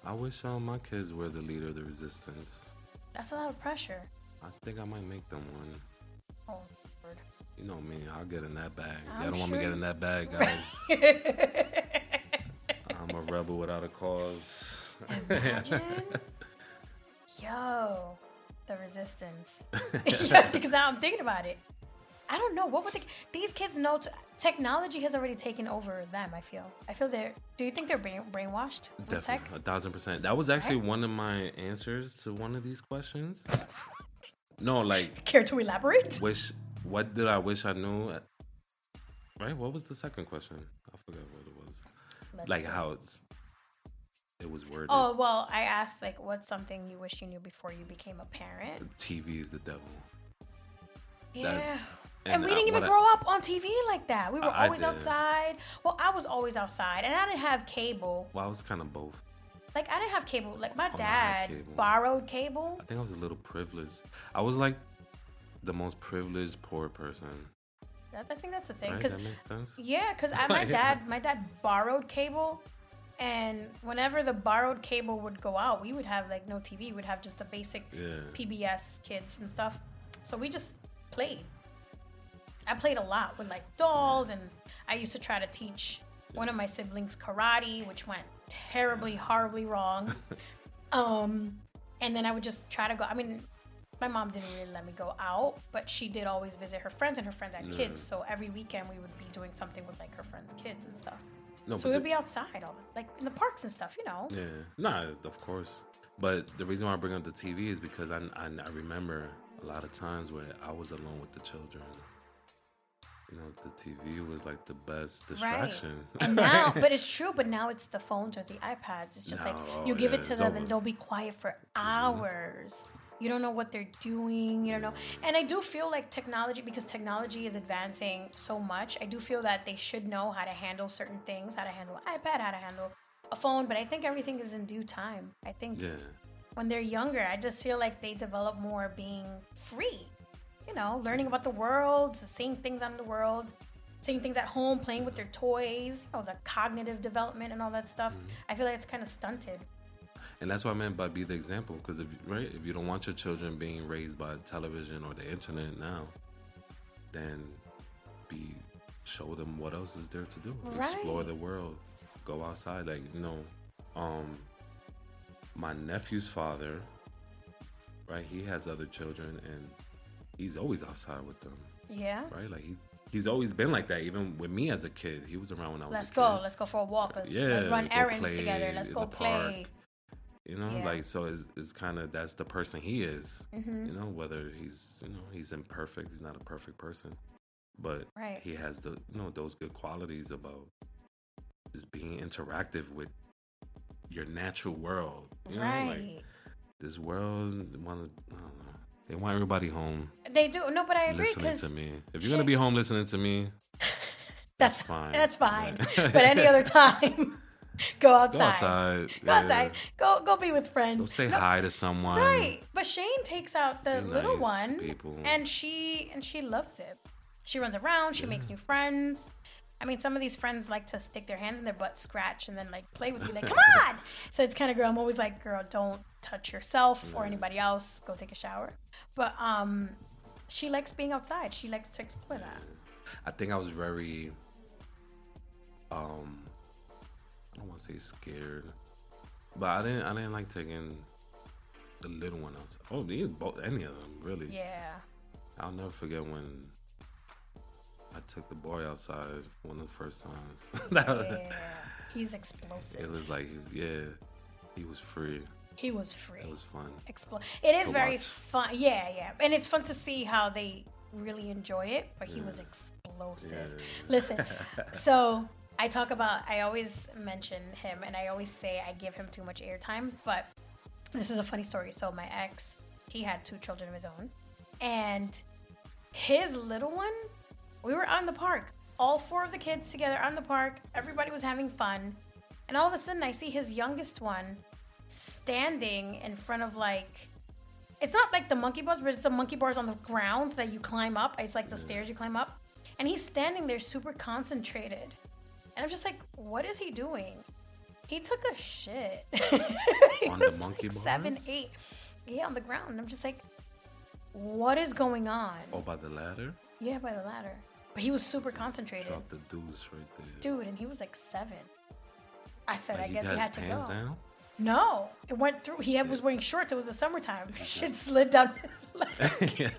I wish all my kids were the leader of the resistance. That's a lot of pressure. I think I might make them one. Oh, Lord. You know me, I'll get in that bag. I'm Y'all don't want me sure to get in that bag, guys. I'm a rebel without a cause. Imagine. Yo, the resistance. Because now I'm thinking about it. I don't know what would these kids know. T- technology has already taken over them. I feel. I feel they're. Do you think they're brain, brainwashed? Definitely, a thousand percent. That was actually one of my answers to one of these questions. No, like, Care to elaborate? wish. What did I wish I knew? Right. What was the second question? I forgot what it was. Let's like see. how it's. It was worded. Oh well, I asked like, what's something you wish you knew before you became a parent? TV is the devil. Yeah. And, and we didn't even what I- grow up on TV like that. We were I- I always outside. Well, I was always outside, and I didn't have cable. Well, I was kind of both. Like I didn't have cable. Like my Oh, dad cable. borrowed cable. I think I was a little privileged. I was like the most privileged poor person. That, I think that's the thing. Right? Cause That makes sense. yeah, cause I, my dad, my dad borrowed cable, and whenever the borrowed cable would go out, we would have like no TV. We'd have just the basic Yeah. PBS kids and stuff. So we just played. I played a lot with like dolls, and I used to try to teach one of my siblings karate, which went terribly, horribly wrong. um, and then I would just try to go. I mean, my mom didn't really let me go out, but she did always visit her friends, and her friends had kids. So every weekend we would be doing something with like her friends' kids and stuff. No, So but we would the- be outside, all like in the parks and stuff, you know. Yeah, nah, of course. But the reason why I bring up the TV is because I, I, I remember a lot of times where I was alone with the children. You know, the TV was like the best distraction. Right. And now, but it's true. But now it's the phones or the iPads. It's just like you give yeah, it to them over. and they'll be quiet for mm-hmm. hours. You don't know what they're doing. You don't know. Mm-hmm. And I do feel like technology, because technology is advancing so much. I do feel that they should know how to handle certain things, how to handle an iPad, how to handle a phone. But I think everything is in due time. I think yeah, when they're younger, I just feel like they develop more being free. You know, learning about the world, seeing things out in the world, seeing things at home, playing with their toys, you know, the cognitive development and all that stuff. I feel like it's kind of stunted. and that's what I meant by be the example. Because if right, if you don't want your children being raised by television or the internet now, then be show them what else is there to do. Explore the world. Go outside. Like you know, um, my nephew's father, right? He has other children, and he's always outside with them, Yeah. right? Like he. He's always been like that, even with me as a kid. He was around when I was Let's a go. kid. Let's go for a walk. Let's, Yeah, let's run go errands play together. Let's in go the play. park. You know, Yeah. like so it's, it's kind of that's the person he is. Mm-hmm. You know, whether he's you know he's imperfect, he's not a perfect person, but Right. he has the you know those good qualities about just being interactive with your natural world. You know, right. like this world want I don't know. They want everybody home they do. No, but I agree listening to me. If you're gonna be home listening to me, that's that's fine. That's fine. Yeah. but any other time, go outside. go outside. Go outside. Go go be with friends. Go say No, hi to someone. Right. But Shane takes out the Be little nice one and she and she loves it. She runs around, she makes new friends. I mean, some of these friends like to stick their hands in their butt, scratch, and then like play with you, like, come on. So it's kind of girl. I'm always like, girl, don't touch yourself or anybody else. Go take a shower. But um, she likes being outside. She likes to explore that. I think I was very um I don't want to say scared, but I didn't I didn't like taking the little one else. Oh, these both any of them really. Yeah. I'll never forget when I took the boy outside one of the first times. that was, Yeah. He's explosive. it was like yeah, he was free. he was free. It was fun. Explo- it is very watch. fun. Yeah, yeah. And it's fun to see how they really enjoy it, but he was explosive. Yeah. Listen, so I talk about, I always mention him and I always say I give him too much airtime, but this is a funny story. So my ex, he had two children of his own, and his little one, we were out in the park, all four of the kids together on the park. Everybody was having fun, and all of a sudden I see his youngest one standing in front of like. It's not like the monkey bars, but it's the monkey bars on the ground that you climb up. It's like the mm. stairs you climb up. And he's standing there super concentrated. And I'm just like, what is he doing? He took a shit. On the monkey like Seven, eight. Yeah, on the ground. And I'm just like, what is going on? Oh, by the ladder. Yeah, by the ladder. But he was super concentrated. Drop the deuce right there. Dude, and he was like seven. I said, Like, I guess he had to go. down. No, it went through. He had, was wearing shorts. It was the summertime. Shit slid down his leg. yeah.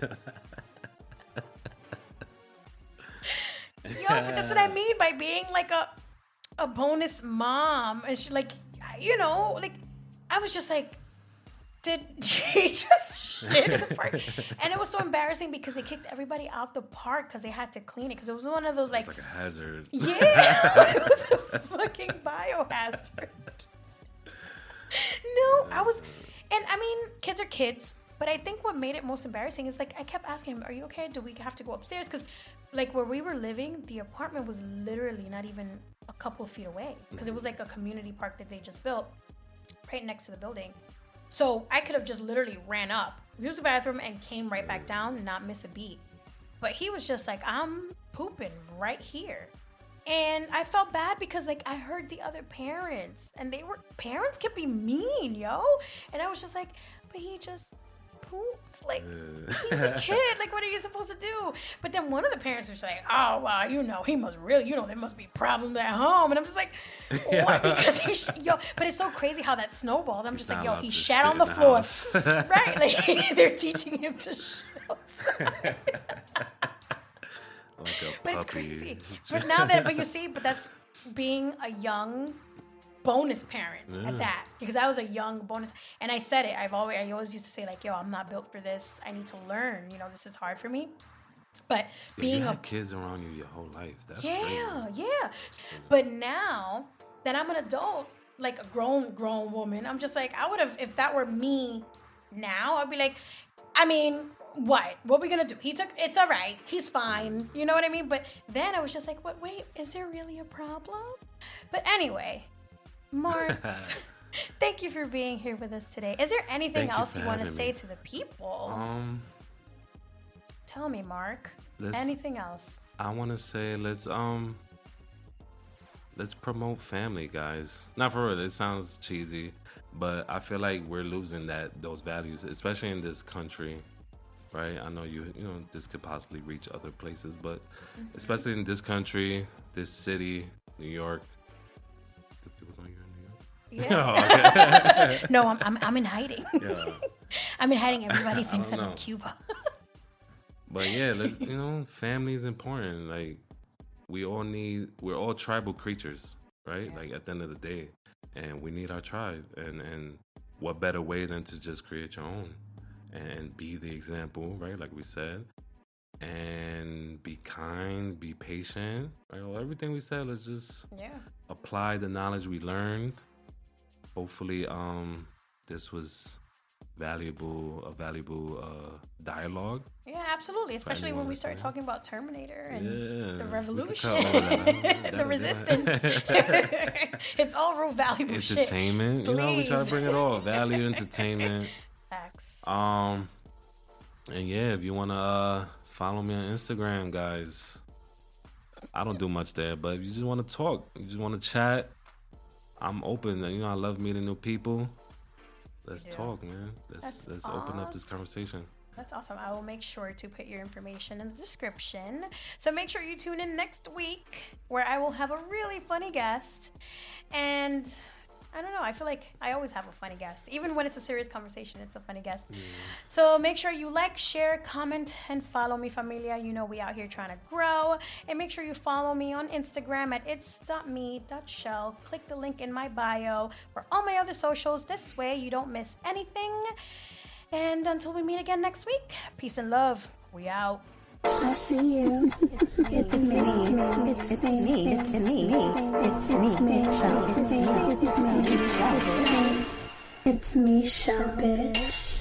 Yo, but that's what I mean by being like a a bonus mom. And she like, you know, like I was just like, did he just shit in the park? And it was so embarrassing because they kicked everybody out the park because they had to clean it because it was one of those like, like a hazard. yeah, it was a fucking biohazard. No, I was, and I mean, kids are kids. But I think what made it most embarrassing is like I kept asking him, "Are you okay? Do we have to go upstairs?" Because like where we were living, the apartment was literally not even a couple feet away because it was like a community park that they just built right next to the building. So I could have just literally ran up, used the bathroom, and came right back down not miss a beat. But he was just like, I'm pooping right here. And I felt bad because like I heard the other parents and they were parents can be mean, yo. And I was just like, but he just pooped. Like he's a kid. Like what are you supposed to do? But then one of the parents was like, oh well, you know, he must really, you know, there must be problems at home. And I'm just like, what? Because he, sh- yo, but it's so crazy how that snowballed. I'm just Not like, yo, he shat on the the floor, right? Like they're teaching him to shit outside. Like But it's crazy. But now that, but you see, but that's being a young bonus parent Yeah. at that because I was a young bonus, and I said it. I've always, I always used to say like, "Yo, I'm not built for this. I need to learn. You know, this is hard for me." But Yeah, being a kids around you your whole life. That's yeah, crazy. yeah. But now that I'm an adult, like a grown grown woman, I'm just like I would have if that were me now, I'd be like, I mean, what? What are we gonna do? He took it's all right. He's fine. You know what I mean? But then I was just like, what wait, is there really a problem? But anyway, Marks. Thank you for being here with us today. Is there anything Thank else for you want to say me. to the people? Um, Tell me, Mark. Anything else? I want to say let's um let's promote family, guys. Not for real. It sounds cheesy, but I feel like we're losing that those values, especially in this country. Right? I know you you know this could possibly reach other places, but Mm-hmm. especially in this country, this city, New York. Yeah. Oh, no, I'm, I'm, I'm in hiding. yeah. I'm in hiding. Everybody thinks I'm in. Cuba. But yeah, let's you know, family is important. Like we all need we're all tribal creatures, right? Like at the end of the day. And we need our tribe. And and what better way than to just create your own and be the example, right? Like we said. And be kind, be patient. Right? Well, everything we said, let's just Yeah. apply the knowledge we learned. Hopefully, um, this was valuable, a valuable uh, dialogue. Yeah, absolutely. Especially when we start talking about Terminator and Yeah, the revolution, could cut all that out. the resistance. it's all real valuable shit. entertainment. You know, we try to bring it all. Value, entertainment. Facts. Um, and yeah, if you wanna uh, follow me on Instagram, guys, I don't do much there, but if you just want to talk, you just want to chat, I'm open. You know, I love meeting new people. Let's talk, man. Let's That's let's open up this conversation. That's awesome. I will make sure to put your information in the description. So make sure you tune in next week where I will have a really funny guest. And I don't know, I feel like I always have a funny guest. Even when it's a serious conversation, it's a funny guest. So make sure you like, share, comment, and follow me, familia. You know we out here trying to grow. And make sure you follow me on Instagram at its.me.shell. Click the link in my bio for all my other socials. This way you don't miss anything. And until we meet again next week, peace and love. We out. I see you. It's me. It's me. It's me. It's me. It's me. It's me. It's me. It's me. It's me. It's me. It's me, Shell bitch.